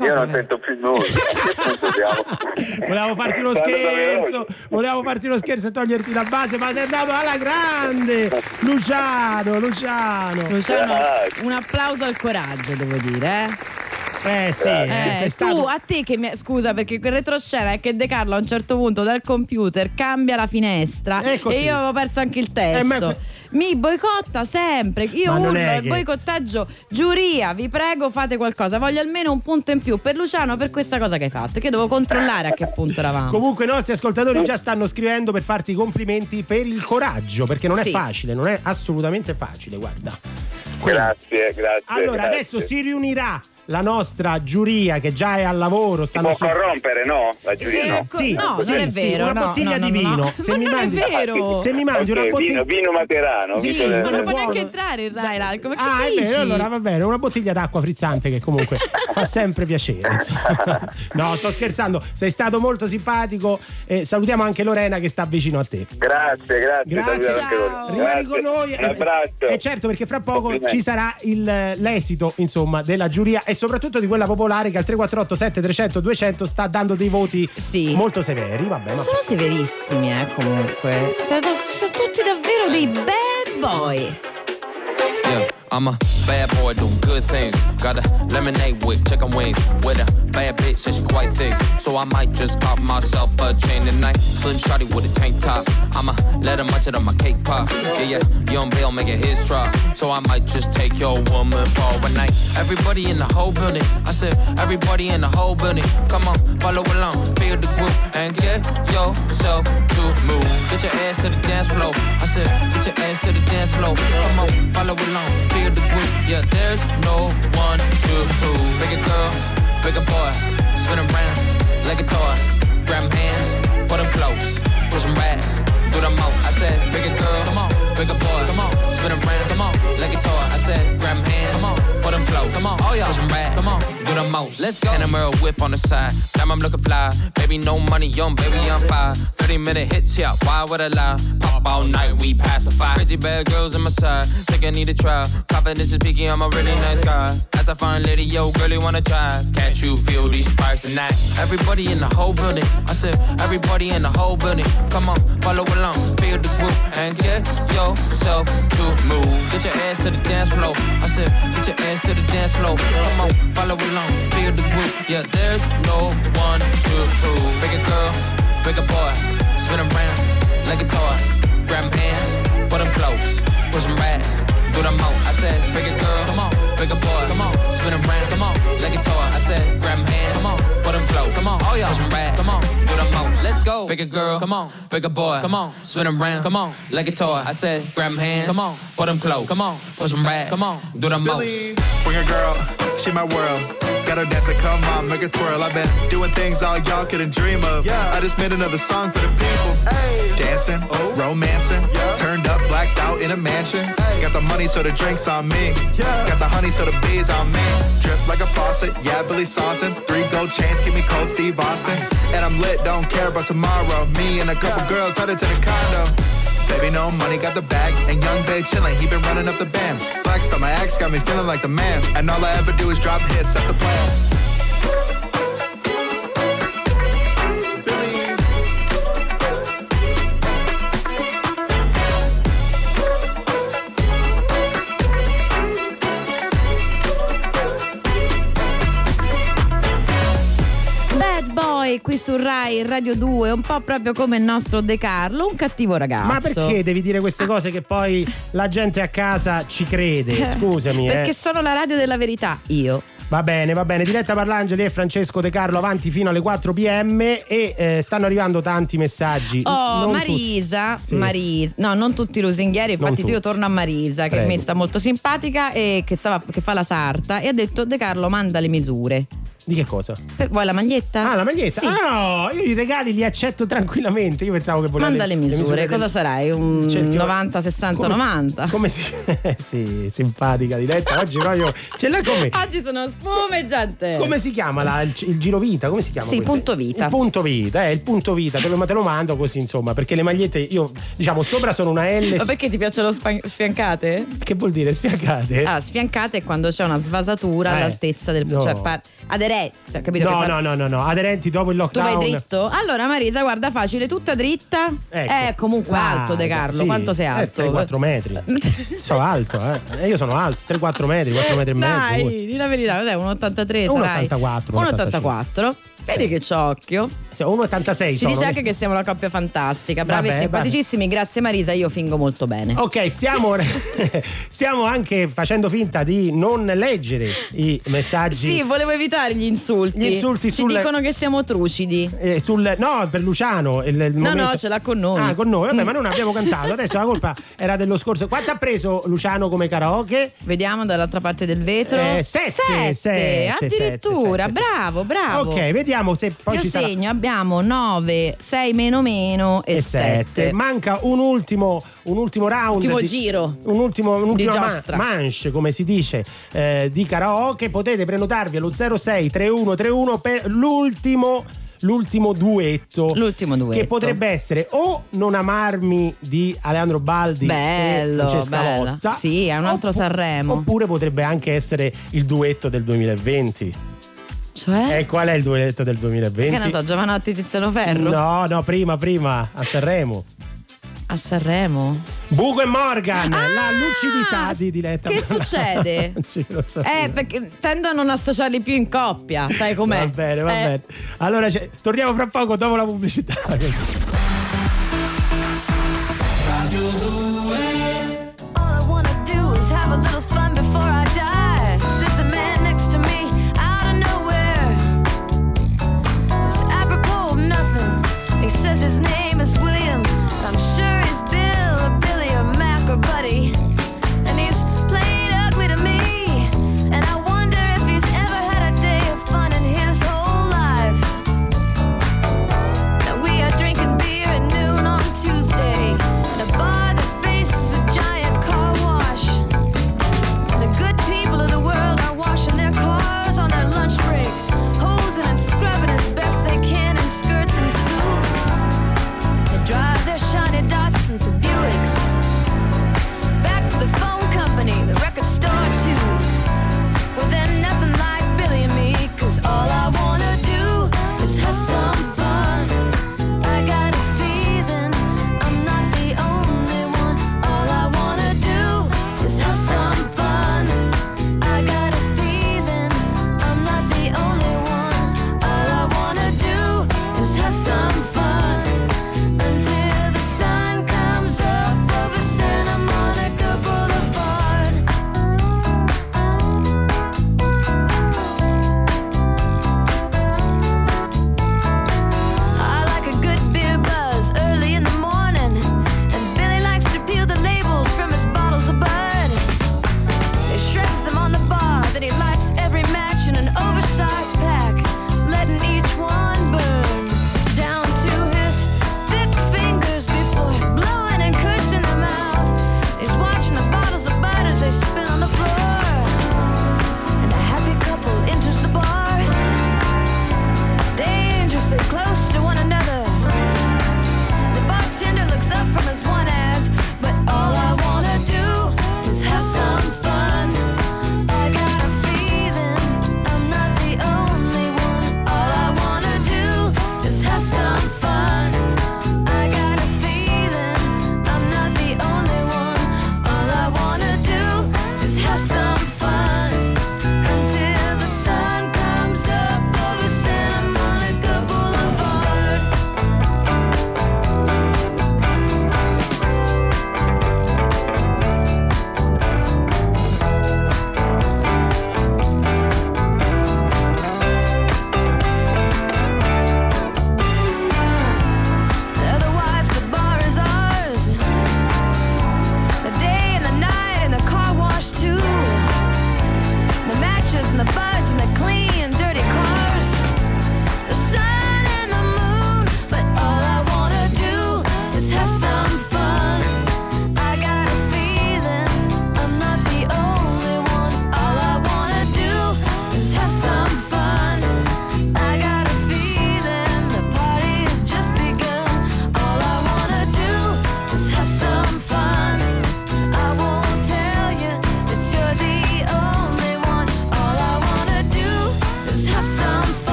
io non sento più nulla? [LAUGHS] Volevamo farti uno [LAUGHS] scherzo, volevamo farti uno scherzo e toglierti la base, ma sei andato alla grande! Luciano, Luciano! Luciano, un applauso al coraggio, devo dire, eh. Eh sì, Eh, tu stato... a te che mi scusa perché quel retroscena è che De Carlo a un certo punto dal computer cambia la finestra così. e io avevo perso anche il testo. Eh, ma Mi boicotta sempre. Io Ma urlo è il che- boicottaggio. Giuria, vi prego, fate qualcosa. Voglio almeno un punto in più per Luciano per questa cosa che hai fatto. Che io devo controllare a che punto eravamo. Comunque i nostri ascoltatori già stanno scrivendo per farti i complimenti per il coraggio, perché non è Sì. facile, non è assolutamente facile, guarda. grazie grazie Allora, grazie. adesso si riunirà la nostra giuria che già è al lavoro, si stanno può su- corrompere no? la giuria Sì, no ecco, no, non è sì, vero. una no, bottiglia no, di no, no, vino. no. Se Ma mi non mandi- è vero. Se mi mandi Ok, una bottiglia vino, vino materano Sì, vino ma non può neanche entrare il Rai l'alcol. Ma Ah, è dici? vero, allora va bene, una bottiglia d'acqua frizzante che comunque fa [LAUGHS] sempre piacere. [LAUGHS] No, sto scherzando, sei stato molto simpatico. e salutiamo anche Lorena che sta vicino a te. grazie grazie Grazie. Rimani con noi. un abbraccio E certo, perché fra poco ci sarà il- l'esito, insomma, della giuria e soprattutto di quella popolare che al 348 7300 200 sta dando dei voti molto severi. Vabbè, ma Sono severissimi, eh, comunque. Sono, sono tutti davvero dei bad boy. I'm a bad boy doing good things. Got a lemonade with chicken wings. With a bad bitch she quite thick. So I might just pop myself a chain tonight. Slim shotty with a tank top. I'ma let her munch it on my cake pop. Yeah, yeah, young Bill making his drop. So I might just take your woman for a night. Everybody in the whole building. I said, everybody in the whole building. Come on, follow along, feel the group, and get yourself to move. Get your ass to the dance floor. I said, get your ass to the dance floor. Come on, follow along, feel the group. Yeah, there's no one to prove. Bigger girl, bigger boy, spin around like a toy. Grab hands, put them close, push them back, do the most. I said, bigger girl, come on, bigger boy, come on, spin around, come on, like a toy. I said, grab hands, come on, close, come on, oh yeah, push them back, come on, do the most. Let's go. And a mirror whip on the side, damn I'm looking fly. Baby, no money, young baby, I'm fine. 30 minute hits, yeah, why would I lie? Pop all night, we pacify. Crazy bad girls on my side, think I need a try. Confidence is peaking, I'm a really nice guy. As I find lady, yo, girlie wanna try. Can't you feel these sparks tonight? Everybody in the whole building, I said, everybody in the whole building. Come on, follow along, feel the group, and get yourself to move. Get your ass to the dance floor. I said, get your ass to the dance floor. Come on, follow along, feel the group. Yeah, there's no one to prove. Bigger girl, bigger boy, spin around like a toy. Grab hands, put them close, push 'em back, do the most. I said, bigger girl, come on, bigger boy, come on, spin around, come on, like a toy. I said, grab hands, come on, them close, come on, oh yeah, push 'em back, come on, do the most. Let's go, Pick a girl, come on, pick a boy, come on, spin around, come on, like a toy. I said, grab grab 'em hands, come on, put them close, come on, push 'em back, come on, do the most. Bring a girl, she my world. Got her dancing, come on, make her twirl. I've been doing things all y'all couldn't dream of. Yeah. I just made another song for the people. Dancing, oh. romancing, yeah. turned up, blacked out in a mansion. Got the money, so the drinks on me. Got the honey, so the bees on me. Drip like a faucet, yeah, Billy Saucin. Three gold chains, keep me cold, Steve Austin. And I'm lit, don't care about tomorrow. Me and a couple girls headed to the condo. Baby, no money, got the bag. And young babe chillin', he been running up the bands. Flexed on my ex, got me feeling like the man. And all I ever do is drop hits, that's the plan. Boy qui su Rai Radio 2, un po' proprio come il nostro De Carlo, un cattivo ragazzo. Ma perché devi dire queste cose che poi la gente a casa ci crede? Scusami, Perché eh. sono la radio della verità, io. Va bene, va bene. Diletta Parlangeli e Francesco De Carlo avanti fino alle 4 pm e eh, stanno arrivando tanti messaggi. Oh, Non Marisa. Sì. Marisa, no, non tutti i lusinghieri. Infatti, io torno a Marisa, che Prego. mi sta molto simpatica e che, stava- che fa la sarta. E ha detto: De Carlo, manda le misure. Di che cosa? Per- vuoi la maglietta? Ah, la maglietta? Sì. Ah, no, io i regali li accetto tranquillamente. Io pensavo che volevi. Manda le misure, del- cosa sarai? Un Cerchio- 90, 60, Come- 90? Come si. [LAUGHS] eh, sì, simpatica Diletta. Oggi proprio. Ce l'hai come. Oggi sono spumeggiante. Come si chiama la- il, il giro vita? Come si chiama? Sì, questo? punto vita. Il punto vita, eh, il punto vita, te lo, te lo mando così, insomma, perché le magliette, io, diciamo, sopra sono una L. Ma perché ti piacciono span- sfiancate? Che vuol dire sfiancate? Ah, sfiancate è quando c'è una svasatura Eh, all'altezza del. no. Cioè, par- aderenti. Cioè, capito? No, no, no, no, no, aderenti dopo il Tu lockdown. vai dritto? Allora, Marisa, guarda, facile, tutta dritta. Ecco. Eh, comunque alto, De Carlo. Sì, Quanto sei eh, alto? 3-4 metri. [LAUGHS] sono alto, eh. Io sono alto, 3-4 metri, 4 metri e mezzo. Dai, di la verità, dai, 1,83 1,84, sarai. 1,84. Vedi che c'ho occhio. Sì, 1,86 Ci sono. dice anche che siamo una coppia fantastica, bravi Vabbè, e simpaticissimi. Grazie Marisa, io fingo molto bene. Ok, stiamo, [LAUGHS] [LAUGHS] stiamo anche facendo finta di non leggere i messaggi. Sì, volevo evitare gli insulti. Gli insulti Ci sul- dicono che siamo trucidi. Eh, sul, no, per Luciano. Il, il No, momento- no, ce l'ha con noi. Ah, con noi, vabbè, Mm. ma non abbiamo cantato. Adesso la colpa era dello scorso. Quanto ha preso Luciano come karaoke? Vediamo dall'altra parte del vetro. Eh, sette, Sette, sette, addirittura. sette, sette. bravo, bravo. Ok, vediamo se poi Io ci sarà. segno, abbiamo 9, 6 meno meno e, e 7. sette. Manca un ultimo, un ultimo round. Ultimo di- giro. Un ultimo, un'ultima Di ma- giostra. manche, come si dice, eh, di karaoke. Potete prenotarvi allo 06 3131 per l'ultimo. L'ultimo duetto. L'ultimo duetto. Che potrebbe essere o Non amarmi di Alejandro Baldi Bello, e Francesca bello. Lotta. Sì, è un altro Sanremo. Oppure potrebbe anche essere il duetto del 2020. Cioè? E qual è il duetto del 2020? Che ne so, Giovanotti Tiziano Ferro? No, no, prima, prima, a Sanremo. A Sanremo? Buco e Morgan, la lucidità di Diletta. Ah, Che succede? [LAUGHS] Sapevo. Eh, perché tendo a non associarli più in coppia, sai com'è? Va bene, va Eh, bene. Allora c'è- torniamo fra poco dopo la pubblicità. Radio 2 All I wanna do is have a little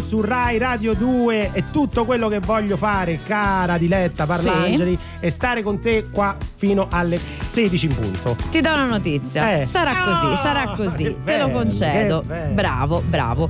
Su Rai Radio 2 e tutto quello che voglio fare, cara Diletta Parlangeli, è stare con te qua fino alle 16 in punto. Ti do una notizia. Eh. Sarà così, Ah, sarà così. che Te lo bello, concedo. che bello. Bravo, bravo.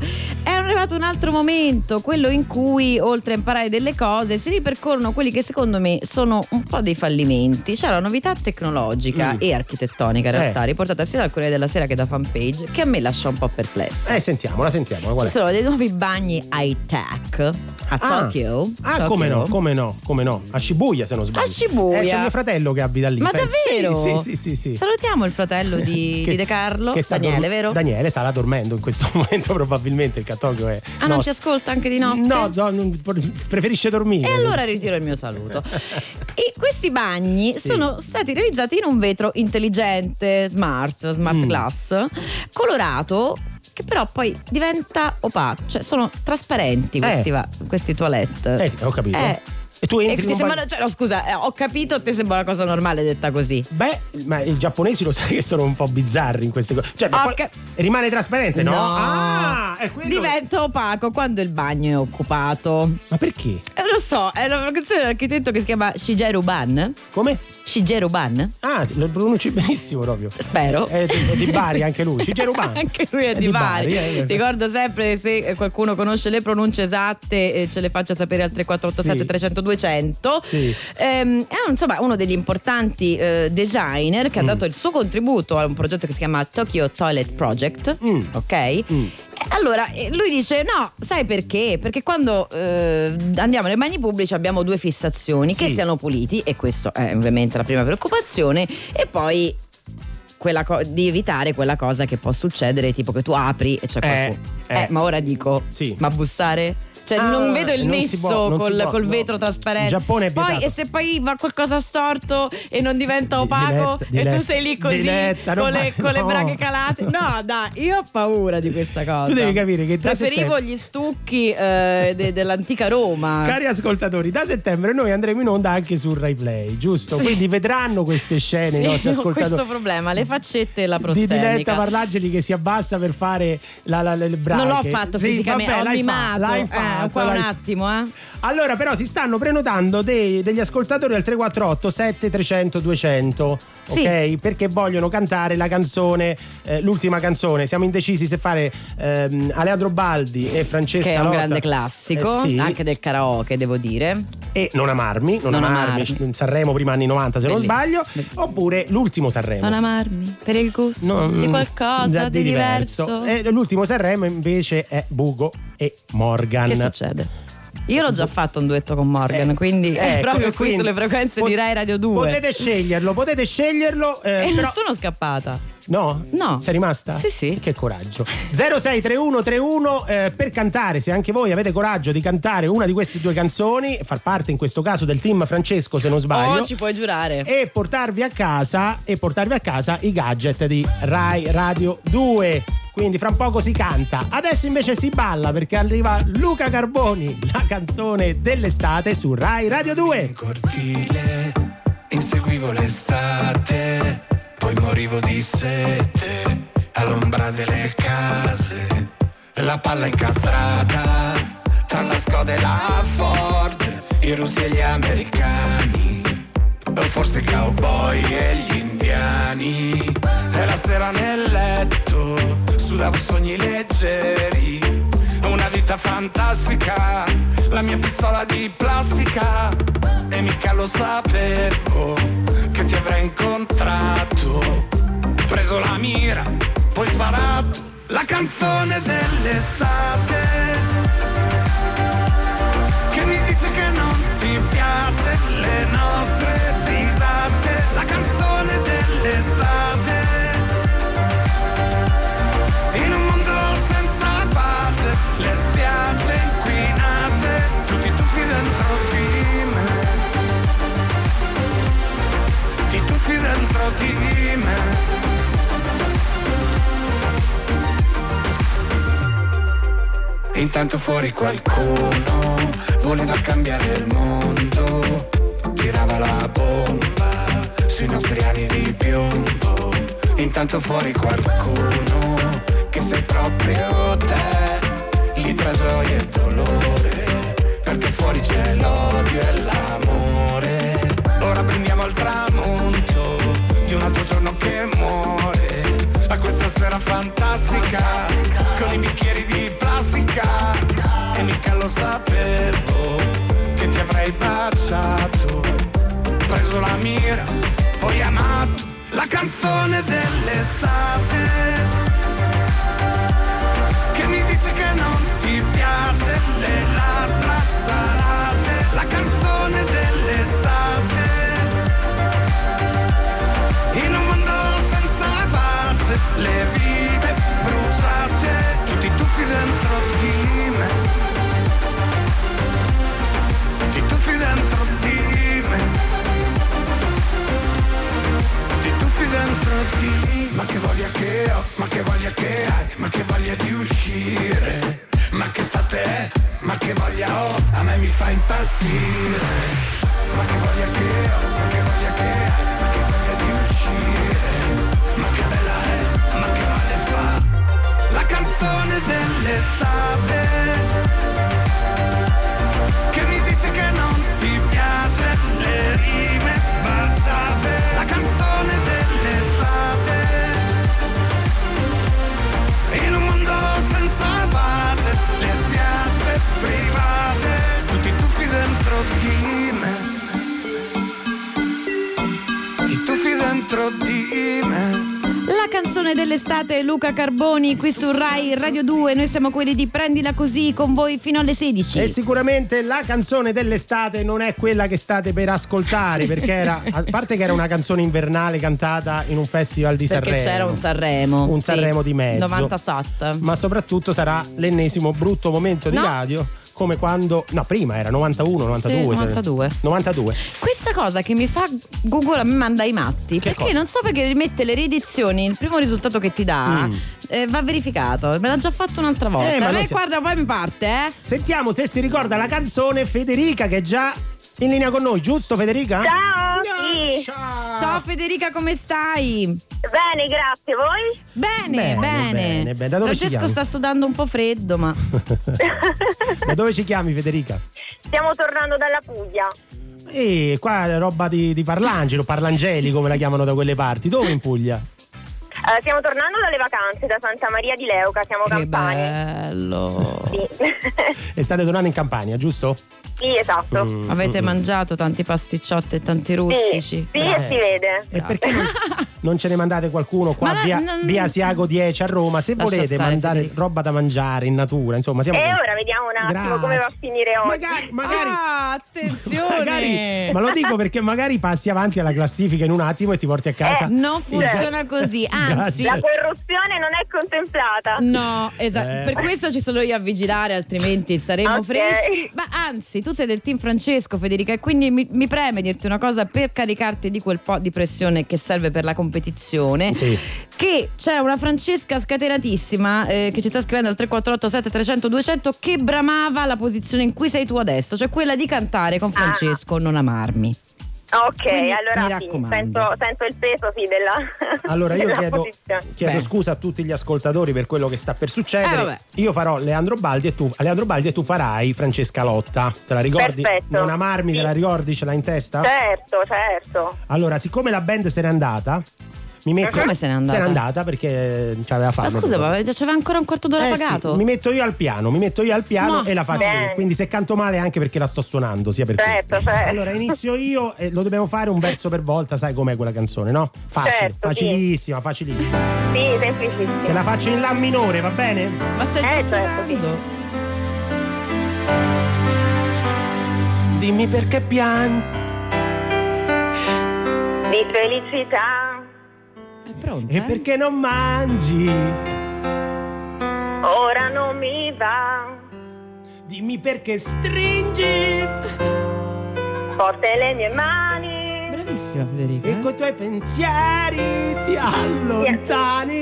Arrivato un altro momento, quello in cui, oltre a imparare delle cose, si ripercorrono quelli che secondo me sono un po' dei fallimenti. C'è la novità tecnologica Mm. e architettonica, in Eh. realtà, riportata sia dal Corriere della Sera che da fanpage, che a me lascia un po' perplessa. Eh, sentiamola, sentiamola. Ci sono dei nuovi bagni high-tech a Ah. Tokyo. Ah, Tokyo. come no, come no, come no. A Shibuya se non sbaglio. A Shibuya. Eh, c'è mio fratello che abita lì. Ma pensa. davvero? Sì, sì, sì, sì. Salutiamo il fratello di, [LAUGHS] Che- di De Carlo, che Daniele, dorm- vero? Daniele starà dormendo in questo [LAUGHS] momento probabilmente, il Tokyo è... Ah, non no, ci ascolta anche di notte? No, no, non- preferisce dormire. E allora ritiro il mio saluto. [LAUGHS] e questi bagni Sì. sono stati realizzati in un vetro intelligente, smart, smart Mm. glass, colorato che però poi diventa opaco, cioè sono trasparenti questi, Eh. va- questi toilette. Eh, ho capito. Eh. E tu E entri ti in un sembra, cioè, no, scusa, eh, ho capito, ti sembra una cosa normale detta così. Beh, ma i giapponesi lo [LAUGHS] sai che sono un po' bizzarri in queste cose. Cioè, poi cap- rimane trasparente, no? No. Ah, è quello. Diventa opaco quando il bagno è occupato. Ma perché? Eh, lo so, è una canzone dell'architetto che si chiama Shigeru Ban. Come? Shigeru Ban? Ah, lo pronunci benissimo proprio. Spero. È di, è di Bari anche lui. Shigeru Ban. [LAUGHS] Anche lui è, di, Bari. eh, eh. Ricordo sempre se qualcuno conosce le pronunce esatte, ce le faccia sapere al 3487 Sì. 300 200. Sì. Ehm, è insomma uno degli importanti eh, designer Mm. che ha dato il suo contributo a un progetto che si chiama Tokyo Toilet Project. Mm. Ok? E Allora, eh, lui dice: No, sai perché? Perché quando eh, andiamo nei bagni pubblici abbiamo due fissazioni: che Sì. siano puliti, e questo è ovviamente la prima preoccupazione, e poi quella co- di evitare quella cosa che può succedere, tipo che tu apri e c'è qualcuno. eh. Eh, ma ora dico, Sì. ma bussare? Cioè, Ah, non vedo il non nesso può, col, può, col no. vetro trasparente. In Giappone è poi, vietato. e se poi va qualcosa storto e non diventa opaco, Diletta, e tu Diletta, sei lì così Diletta, con, le, con le no. braghe calate. No, dai, io ho paura di questa cosa. Tu devi capire che da Preferivo settembre- gli stucchi eh, de- dell'antica Roma. Cari ascoltatori, da settembre noi andremo in onda anche su Rai Play, giusto? Sì. Quindi vedranno queste scene Sì, i nostri ascoltatori. [LAUGHS] questo problema, le faccette e la di prossemica. Diletta Parlangeli che si abbassa per fare la, la, le braghe. Non l'ho fatto Sì, fisicamente, vabbè, ho mimato. l'hai Eh, fatto, qua un attimo, eh. Allora, però, si stanno prenotando dei- degli ascoltatori al 348 7300 200. Sì. Ok? Perché vogliono cantare la canzone, eh, l'ultima canzone. Siamo indecisi se fare ehm, Aleandro Baldi e Francesca Che è un Lotta. grande classico, Eh sì. anche del karaoke, devo dire. E Non amarmi, non, Non amarmi, amarmi. Sanremo prima anni 90 se Bellissimo, non sbaglio. bellissimo. Oppure l'ultimo Sanremo. Non amarmi per il gusto No, di qualcosa di diverso. E l'ultimo Sanremo invece è Bugo e Morgan. Che succede? Io l'ho già fatto un duetto con Morgan, Eh, quindi è ecco, proprio qui sulle frequenze pot- di Rai Radio 2. Potete sceglierlo, potete sceglierlo. eh, e però- non sono scappata. No? No. Sei rimasta? Sì, sì. Che coraggio. 063131 eh, per cantare, se anche voi avete coraggio di cantare una di queste due canzoni, far parte in questo caso del team Francesco se non sbaglio. Oh, ci puoi giurare. E portarvi a casa e portarvi a casa i gadget di Rai Radio 2. Quindi fra un poco si canta. Adesso invece si balla perché arriva Luca Carboni, la canzone dell'estate su Rai Radio 2. cortile, inseguivo l'estate, poi morivo di sete, all'ombra delle case, la palla incastrata, tra la Skoda e la Ford, i russi e gli americani, o forse i cowboy e gli indiani, e la sera nel letto, sudavo sogni leggeri, una vita fantastica, la mia pistola di plastica e mica lo sapevo ti avrei incontrato. Preso la mira, poi sparato la canzone dell'estate che mi dice che non ti piace le nostre risate. La canzone dell'estate Tuffi dentro di me. Intanto fuori qualcuno voleva cambiare il mondo, tirava la bomba sui nostri anni di piombo. Intanto fuori qualcuno che sei proprio te, Qui tra gioia e dolore Perché fuori c'è l'odio e l'amore Ora prendiamo al tramonto un altro giorno che muore. A questa sera fantastica Con i bicchieri di plastica. E mica lo sapevo Che ti avrei baciato. Preso la mira Poi amato La canzone dell'estate Carboni qui su Rai Radio 2, noi siamo quelli di Prendila Così con voi fino alle 16. E sicuramente la canzone dell'estate non è quella che state per ascoltare, [LAUGHS] perché era, a parte che era una canzone invernale cantata in un festival di Perché Sanremo. c'era un Sanremo. Un sì. Sanremo di mezzo. 97. Ma soprattutto sarà l'ennesimo brutto momento di No. radio, come quando... No, prima era 91, 92. Sì, se- 92. 92. Questa cosa che mi fa Google me manda i matti. Che perché cosa? non so perché rimette le riedizioni, il primo risultato che ti dà Mm. eh, va verificato. Me l'ha già fatto un'altra volta. Eh, ma me noi si- guarda, poi mi parte, eh. Sentiamo se si ricorda la canzone Federica che già in linea con noi, giusto Federica? Ciao, sì. Ciao Federica, come stai? Bene, grazie. Voi? Bene, Bene, bene. bene, bene. Da dove ci Francesco sta sudando un po' freddo, ma [LAUGHS] Da dove ci chiami Federica? Stiamo tornando dalla Puglia. E qua è roba di, di parlangelo, parlangeli come la chiamano da quelle parti. Dove in Puglia? Eh, stiamo tornando dalle vacanze da Santa Maria di Leuca, siamo che campani. bello. Sì. [LAUGHS] E state tornando in Campania, giusto? Sì, esatto. Mm, Avete mm, mangiato tanti pasticciotti e tanti rustici. Sì, e si vede. E perché non, [LAUGHS] non ce ne mandate qualcuno qua Ma via, non- via Asiago 10 a Roma? Se Lascia volete stare, mandare Federica. roba da mangiare in natura, insomma, siamo E ora vediamo un attimo Grazie. come va a finire oggi. Magari, magari, Ah, attenzione. magari- ma lo dico perché magari passi avanti alla classifica in un attimo e ti porti a casa. Non funziona così, [LAUGHS] anzi. La corruzione non è contemplata. No, esatto. Eh. Per questo ci sono io a vigilare, altrimenti saremo Ok. freschi. Ma anzi, tu sei del team Francesco, Federica, e quindi mi, mi preme dirti una cosa per caricarti di quel po' di pressione che serve per la competizione. Sì. Che c'è una Francesca scatenatissima eh, che ci sta scrivendo al 348 7300 200 che bramava la posizione in cui sei tu adesso, cioè quella di cantare con Francesco Non amarmi. Ok, Quindi, mi allora sì, raccomando. sento, sento il peso sì, della, [LAUGHS] Allora io della chiedo, chiedo scusa a tutti gli ascoltatori per quello che sta per succedere. Eh, io farò Leandro Baldi e tu, Leandro Baldi e tu farai Francesca Lotta. Te la ricordi? Perfetto. Non amarmi, te la ricordi? Ce l'hai in testa? Certo, certo. Allora, siccome la band se n'è andata, mi metto. Come se n'è andata? Se n'è andata perché ci aveva fame. Ma scusa, ma c'aveva ancora un quarto d'ora Eh sì, pagato? mi metto io al piano, mi metto io al piano No. e la faccio. Bene. Quindi se canto male è anche perché la sto suonando, sia per Certo, questo. certo. Allora inizio io e lo dobbiamo fare un verso per volta, sai com'è quella canzone, no? Facile, Certo, sì. facilissima, facilissima. Sì, semplicissimo. Te la faccio in La minore, va bene? Ma stai già Eh, certo, suonando? Dimmi perché piangi. Di felicità, È pronta? E eh? perché non mangi? ora non mi va. Dimmi perché stringi Forte le mie mani, Bravissima Federica. e con i tuoi pensieri ti allontani.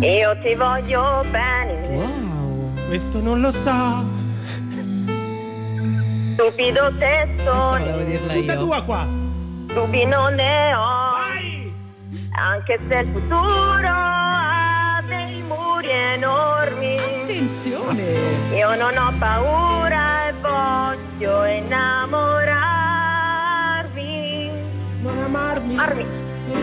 io ti voglio bene. Wow. Questo non lo so. Stupido dirla Tutta io. tua qua. Dubbi non ne ho. Vai! Anche se il futuro ha dei muri enormi. Attenzione! Io non ho paura e voglio innamorarvi. Non amarmi.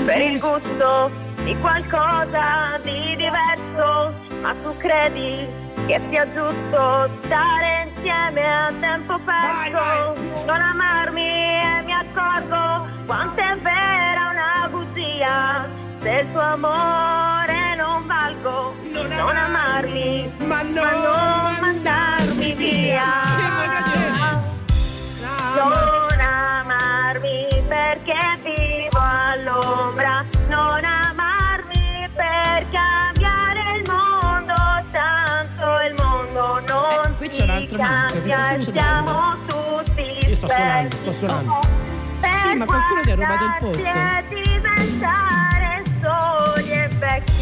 per il gusto di qualcosa di diverso, ma tu credi che sia giusto stare insieme a tempo perso? Non amarmi e mi accorgo quanto è vera una bugia. Se il tuo amore non valgo, non, amarmi, ma non, mandarmi via. Non amarmi perché vivo all'ombra, non amarmi per cambiare il mondo, tanto il mondo non Eh, qui c'è un altro maschio, che sta cambia succedendo? siamo tutti Io sto suonando, sto suonando. Sì, ma qualcuno ti ha rubato il posto. Diventare soli e vecchi.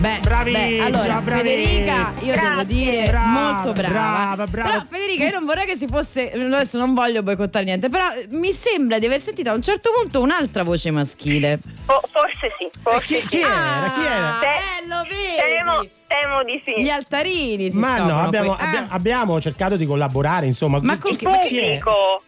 Beh, Bravissima, beh, allora, Federica, bravissima. io devo dire Brava, molto brava. brava, brava. Però Federica, io non vorrei che si fosse adesso non voglio boicottare niente, però mi sembra di aver sentito a un certo punto un'altra voce maschile. Fo- forse sì, forse chi- sì. chi era? Chi era? Te- Eh, lo vedi? Temo, temo di sì. Gli altarini si Ma no, abbiamo, qui. abbia- Ah, abbiamo cercato di collaborare, insomma. Ma Chi- con chi, chi- ma chi è?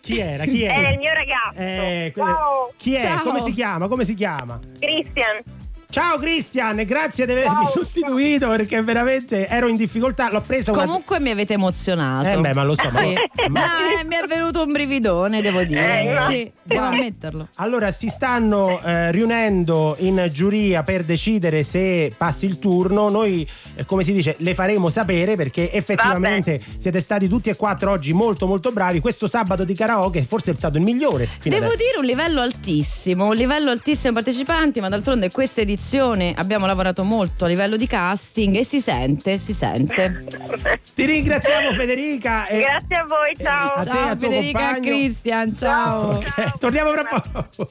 Chi era? Chi È era? il mio ragazzo. Eh, Ciao, chi è? Ciao. Come si chiama? Come si chiama? Christian. Ciao Cristian, grazie di avermi sostituito perché veramente ero in difficoltà. L'ho presa una. Comunque mi avete emozionato. Eh, beh, ma lo so, ma- Sì. [LAUGHS] ma- No, eh, mi è venuto un brividone, devo dire. Eh, no. sì, devo ammetterlo. Allora, si stanno eh, riunendo in giuria per decidere se passi il turno. Noi, eh, come si dice, le faremo sapere perché effettivamente siete stati tutti e quattro oggi molto molto bravi. Questo sabato di karaoke forse è stato il migliore. Devo adesso. dire un livello altissimo, un livello altissimo partecipanti, ma d'altronde questa edizione abbiamo lavorato molto a livello di casting e si sente, si sente. Ti ringraziamo Federica. E... Grazie a voi, ciao. a te, Ciao al tuo Federica compagno. Cristian, ciao. Ok, torniamo fra poco.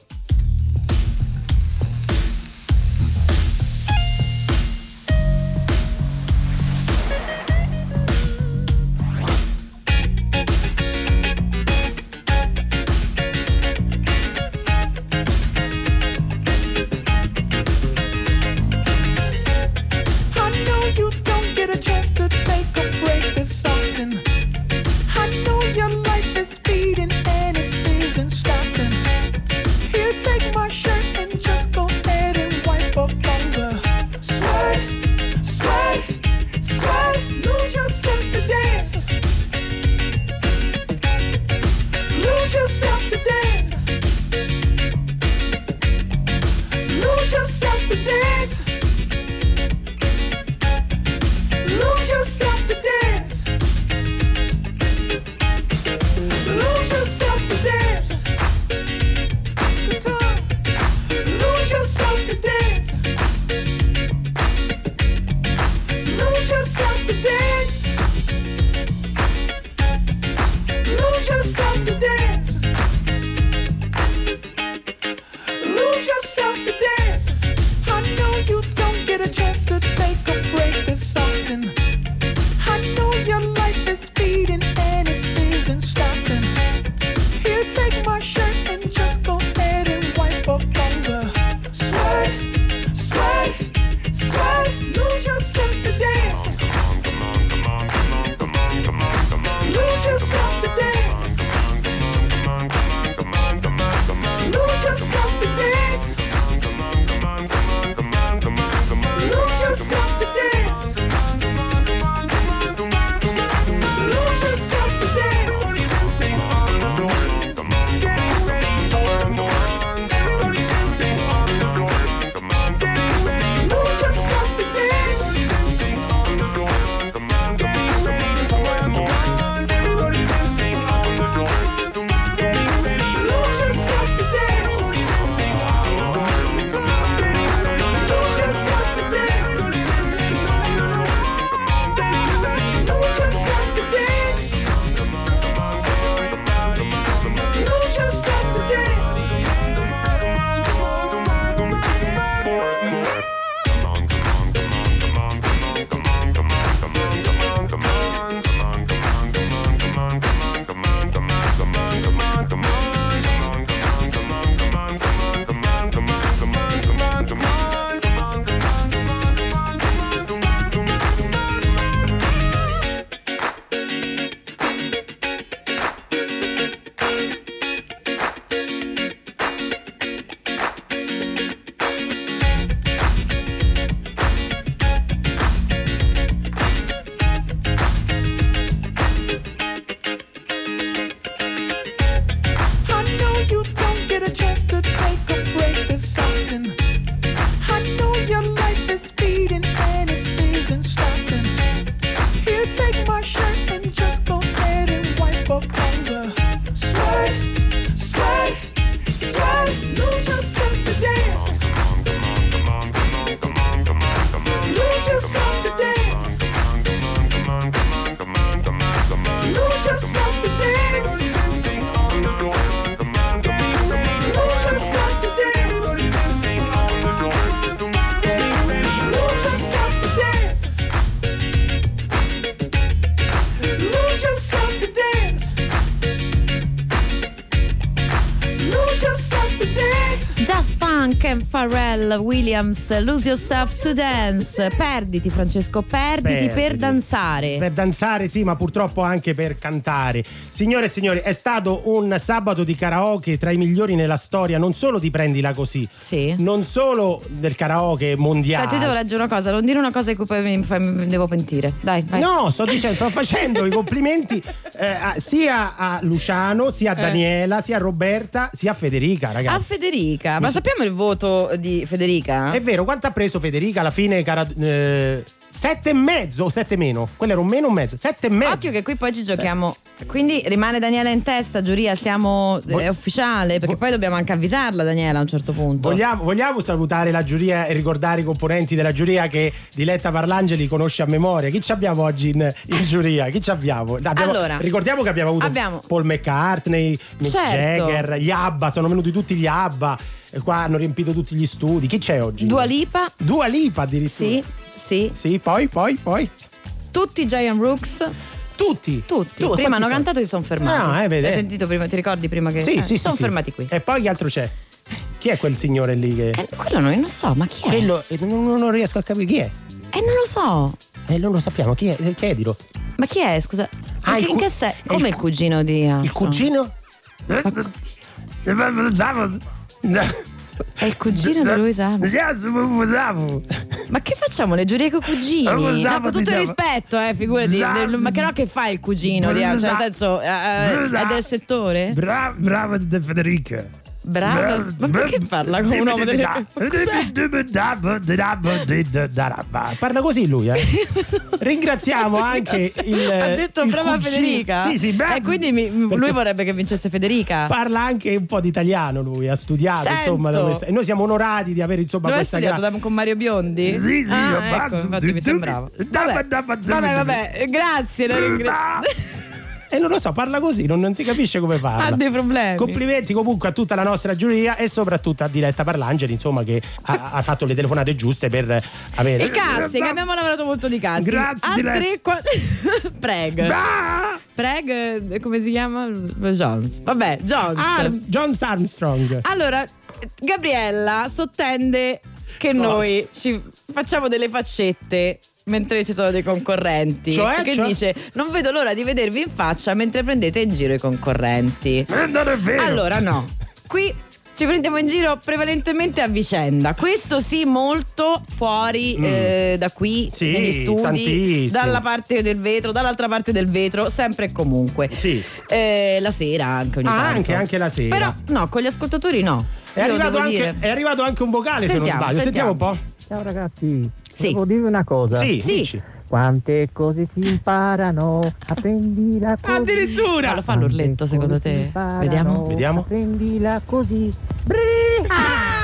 Pharrell Williams, Lose Yourself to Dance. Perditi, Francesco, perditi, per Perditi. danzare. Per danzare, sì, ma purtroppo anche per cantare. Signore e signori, è stato un sabato di karaoke tra i migliori nella storia, non solo di Prendila Così, Sì. non solo del karaoke mondiale. Senti, devo leggere una cosa, non dire una cosa di cui poi mi devo pentire. Dai, vai. No, sto dicendo, sto facendo i complimenti [LAUGHS] eh, a- sia a Luciano, sia a Eh. Daniela, sia a Roberta, sia a Federica, A ragazzi. Federica, ma Mi- sappiamo il voto di Federica? È vero, quanto ha preso Federica alla fine? Cara, eh, sette e mezzo o sette meno? Quello era un meno o un mezzo? Sette e mezzo. Occhio che qui poi ci giochiamo. Quindi rimane Daniela in testa, giuria, siamo è ufficiale, perché poi dobbiamo anche avvisarla Daniela a un certo punto. Vogliamo, vogliamo salutare la giuria e ricordare i componenti della giuria che Diletta Parlangeli conosce a memoria. Chi ci abbiamo oggi in, in giuria? Chi ci abbiamo? Abbiamo- Allora, ricordiamo che abbiamo avuto abbiamo- Paul McCartney, Mick Certo. Jagger, gli ABBA, sono venuti tutti gli ABBA. E qua hanno riempito tutti gli studi. Chi c'è oggi? Dua Lipa, Dua Lipa addirittura. sì, sì. Sì, poi, poi, poi. Tutti i Giant Rooks. Tutti. Tutti. Tu- prima hanno sono? cantato e si sono fermati. Ah, eh, vedi. Hai sentito prima, ti ricordi prima che Sì, eh, sì, sì. sono sì. fermati qui? E poi chi altro c'è? Chi è quel signore lì che. Eh, quello noi non so, ma chi è? Quello, eh, non, non riesco a capire chi è. Eh, non lo so. Eh, non lo sappiamo. Chi è? Eh, Chiedilo. Ma chi è, scusa? Ah, Ma il che- in cu- che se- Come il il cugino di Armstrong? Il cugino? È il cugino di Louis Armstrong. Ma che facciamo le giurie con i cugini? No, usavo, con tutto il diciamo. rispetto, eh, figurati. Del- Ma che no che fa il cugino Armstrong? Cioè, nel senso, eh, eh, è del settore? Bravo, bravo De Federica. Bravo. Ma perché parla come un uomo delle... Parla così lui, eh. [LAUGHS] Ringraziamo anche il. Ha detto il brava cugino- Federica? Sì, sì, bravo. E quindi mi- lui vorrebbe che vincesse Federica. Parla anche un po' di italiano lui, ha studiato Sento. insomma questa- e noi siamo onorati di avere insomma Dove questa studiato gra- da- con Mario Biondi? Sì, sì, ah, ecco, infatti mi sembrava. Vabbè, vabbè, vabbè, grazie. la ringrazio. E non lo so, parla così, non, non si capisce come parla. Ha dei problemi. Complimenti comunque a tutta la nostra giuria e soprattutto a Diletta Parlangeli, insomma, che ha, ha fatto le telefonate giuste per avere. Il casting, abbiamo lavorato molto di casting. Grazie, A Diletta. tre, qua- [LAUGHS] Preg. Preg, eh, come si chiama? Jones. Vabbè, Jones. Arm- Jones Armstrong. Allora, Gabriella sottende che Cosa? noi ci facciamo delle faccette mentre ci sono dei concorrenti. Cioè? Che Cioè? dice: Non vedo l'ora di vedervi in faccia mentre prendete in giro i concorrenti. non è vero. Allora, no. Qui ci prendiamo in giro prevalentemente a vicenda. Questo sì, molto fuori Mm. eh, da qui, Sì, negli studi, tantissimo. dalla parte del vetro, dall'altra parte del vetro, sempre e comunque. Sì. Eh, la sera anche ogni Ah, tanto. anche, anche la sera. Però no, con gli ascoltatori no. È arrivato, anche, è arrivato anche un vocale se Sentiamo, non sbaglio. Sentiamo, sentiamo. un po'. Ciao ragazzi, Sì. devo dirvi una cosa. Sì, Sì. dici. Quante cose si imparano, apprendila così. Addirittura. Fallo, fa l'urletto secondo te? Vediamo. Vediamo. Apprendila così. Ah, l'ho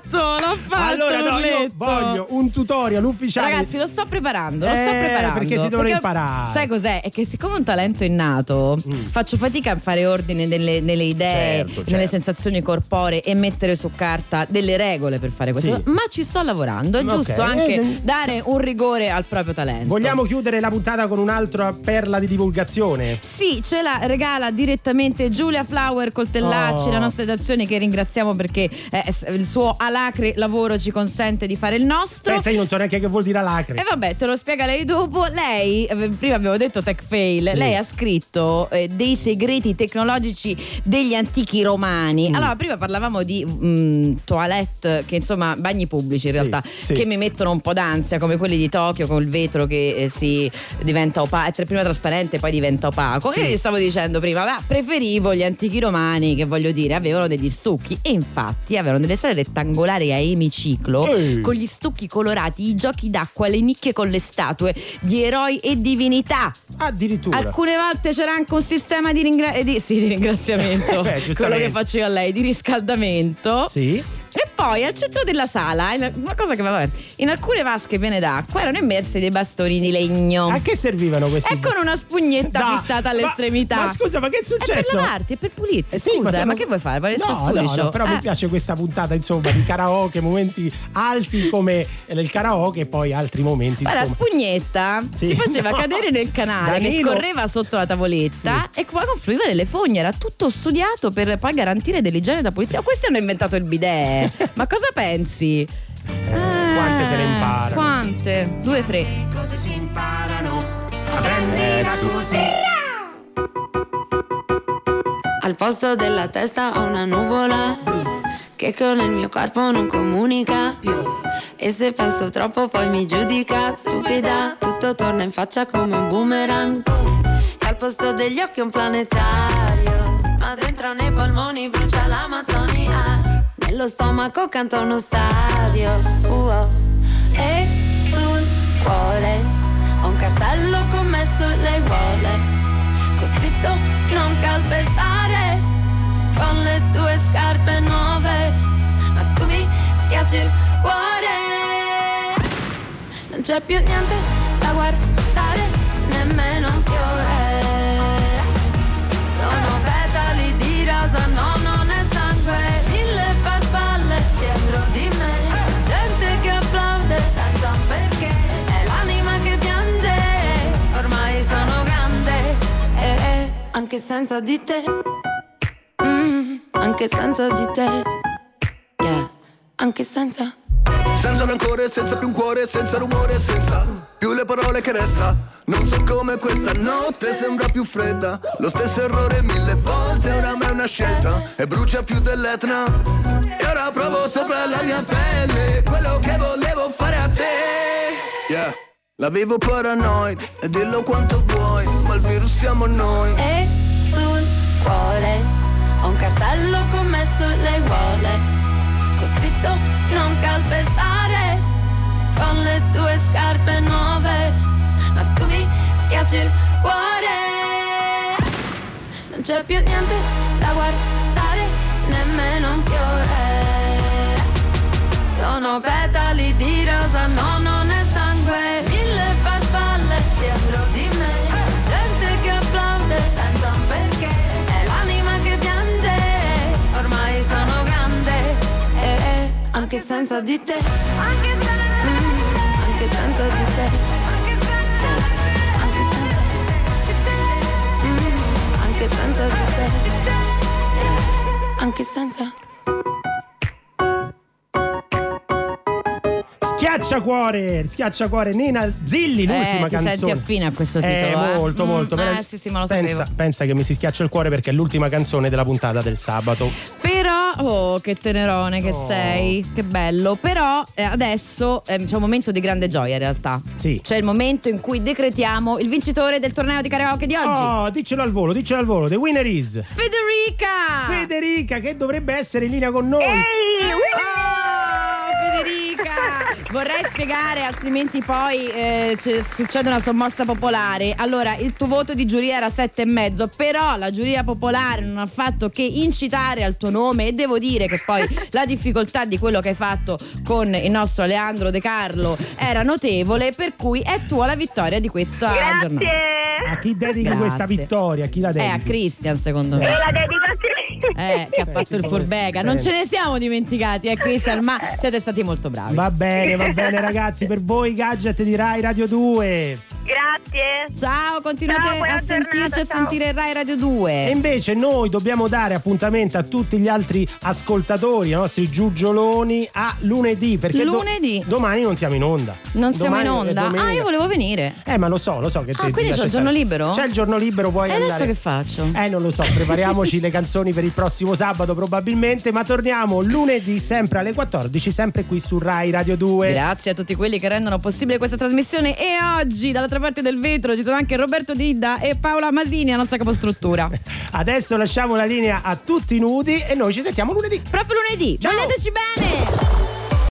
fatto, l'ho fatto. Allora, no, io voglio un tutorial ufficiale. Ragazzi, lo sto preparando, lo sto Eh, preparando. perché si dovrà imparare. Sai cos'è? È che siccome un talento innato, faccio fatica a fare ordine nelle, nelle idee, Mm. Certo, certo. nelle sensazioni corporee e mettere su carta delle regole per fare questo. Sì. Ma ci sto lavorando, è Ok. giusto anche Eh, dare un rigore al proprio talento. Vogliamo chiudere la puntata con un'altra perla di divulgazione? Sì, ce la regala direttamente Giulia Flower Coltellacci, Oh. la nostra redazione che ringraziamo perché eh, il suo alacre lavoro ci consente di fare il nostro. Pensa, io non so neanche che vuol dire lacre. E vabbè, te lo spiega lei dopo. Lei, eh, prima abbiamo detto tech fail, Sì. lei ha scritto eh, dei segreti tecnologici degli antichi romani. Mm. Allora, prima parlavamo di mm, toilette, che insomma, bagni pubblici in Sì, realtà, sì. che mi mettono un po' d'ansia, come quelli di Tokyo con il vetro che eh, si diventa opaco, prima trasparente e poi diventa opaco. Sì. E io gli stavo dicendo prima, beh, preferivo gli antichi romani, che voglio dire, avevano degli stucchi. E infatti avevano delle sale rettangolari a emiciclo Ehi. con gli stucchi colorati, i giochi d'acqua, le nicchie con le statue di eroi e divinità. Addirittura. Alcune volte c'era anche un sistema di, ringra- eh, di- sì, di ringraziamento, Beh, [LAUGHS] quello che faccio io a lei, di riscaldamento. Sì. E poi al centro della sala, una cosa che vabbè, in alcune vasche piene d'acqua erano immersi dei bastoni di legno. A che servivano questi? E con una spugnetta No, fissata ma- all'estremità. Ma, scusa, ma che è È per successo? lavarti, è per pulirti. Eh sì, Scusa, ma, non- che vuoi fare? Vorresti No, no, no, però mi Eh. piace questa puntata, insomma, di karaoke, momenti alti come nel karaoke e poi altri momenti, Poi la spugnetta Sì. si faceva No. [LAUGHS] cadere nel canale che Danilo- scorreva sotto la tavoletta e poi confluiva nelle fogne. Era tutto studiato per poi garantire dell'igiene da pulizia. Oh, questi hanno inventato il bidet. Bene. Ma cosa pensi? quante se ne imparano? Quante? Due, tre. Cose si imparano a Eh, prendila sì. così. Al posto della testa ho una nuvola che con il mio corpo non comunica più. E se penso troppo poi mi giudica stupida. Tutto torna in faccia come un boomerang. boom. E al posto degli occhi un planetario. Ma dentro nei polmoni brucia l'Amazzonia. Nello stomaco canta uno stadio. Uo. E sul cuore ho un cartello con me sulle aiuole con scritto non calpestare con le tue scarpe nuove ma tu mi schiacci il cuore non c'è più niente da guardare nemmeno un fiore sono petali di rosa no anche senza di te Mm, anche senza di te yeah, anche senza Senza rancore, senza più un cuore, senza rumore, senza più le parole che resta. Non so come questa notte sembra più fredda. Lo stesso errore mille volte, oramai è una scelta. E brucia più dell'Etna. E ora provo sopra la mia pelle quello che volevo fare a te. Yeah. La vivo paranoid e dillo quanto vuoi, ma il virus siamo noi. E cuore ho un cartello con me sulle aiuole Con scritto non calpestare. Con le tue scarpe nuove. Ma tu mi schiacci il cuore. Non c'è più niente da guardare Nemmeno un fiore. Sono petali di rosa, no non Anche senza di te. Anche senza, anche senza di te. Anche senza Mm, Anche senza di te. Anche senza Schiacciacuore, schiacciacuore, Nina Zilli, Eh, l'ultima ti canzone. senti affine a questo Eh, titolo, eh? molto, Mm, molto. eh, Vera- sì, sì, ma lo pensa, sapevo. pensa che mi si schiaccia il cuore perché è l'ultima canzone della puntata del sabato. Però, oh, che tenerone che Oh. sei, che bello. Però eh, adesso eh, c'è un momento di grande gioia in realtà. Sì. C'è il momento in cui decretiamo il vincitore del torneo di karaoke di oggi. Oh, diccelo al volo, diccelo al volo. The winner is Federica! Federica, che dovrebbe essere in linea con noi. Oh, Federica! Vorrei spiegare, altrimenti poi eh, succede una sommossa popolare. Allora, il tuo voto di giuria era sette e mezzo, però la giuria popolare non ha fatto che incitare al tuo nome e devo dire che poi [LAUGHS] la difficoltà di quello che hai fatto con il nostro Leandro De Carlo era notevole, per cui è tua la vittoria di questa giornata. A chi dedichi Grazie. questa vittoria? A chi la È dedichi? a Christian, secondo me. E la dedico a te. Eh, che ha fatto il furbega. Non ce ne siamo dimenticati, eh, Christian, ma siete stati molto bravi. Va bene, va bene ragazzi, per voi gadget di Rai Radio 2. Grazie. Ciao, continuate Ciao, a sentirci giornata, e ciao. sentire Rai Radio 2. E invece noi dobbiamo dare appuntamento a tutti gli altri ascoltatori, ai nostri giugioloni, a lunedì. Perché do- Lunedì? domani non siamo in onda. Non siamo in Domani onda? Ah, io volevo venire. Eh, ma lo so, lo so che te Ah, ti quindi c'ho il giorno stare. libero? C'è il giorno libero, puoi E adesso andare. che faccio? Eh, non lo so, prepariamoci le [LAUGHS] canzoni per il prossimo sabato probabilmente, ma torniamo lunedì sempre alle 14, sempre qui su Rai Radio 2. Grazie a tutti quelli che rendono possibile questa trasmissione. E oggi, dall'altra parte del vetro, ci sono anche Roberto Didda e Paola Masini, la nostra capostruttura. [LAUGHS] Adesso lasciamo la linea a tutti nudi e noi ci sentiamo lunedì. Proprio lunedì. Vogliateci bene!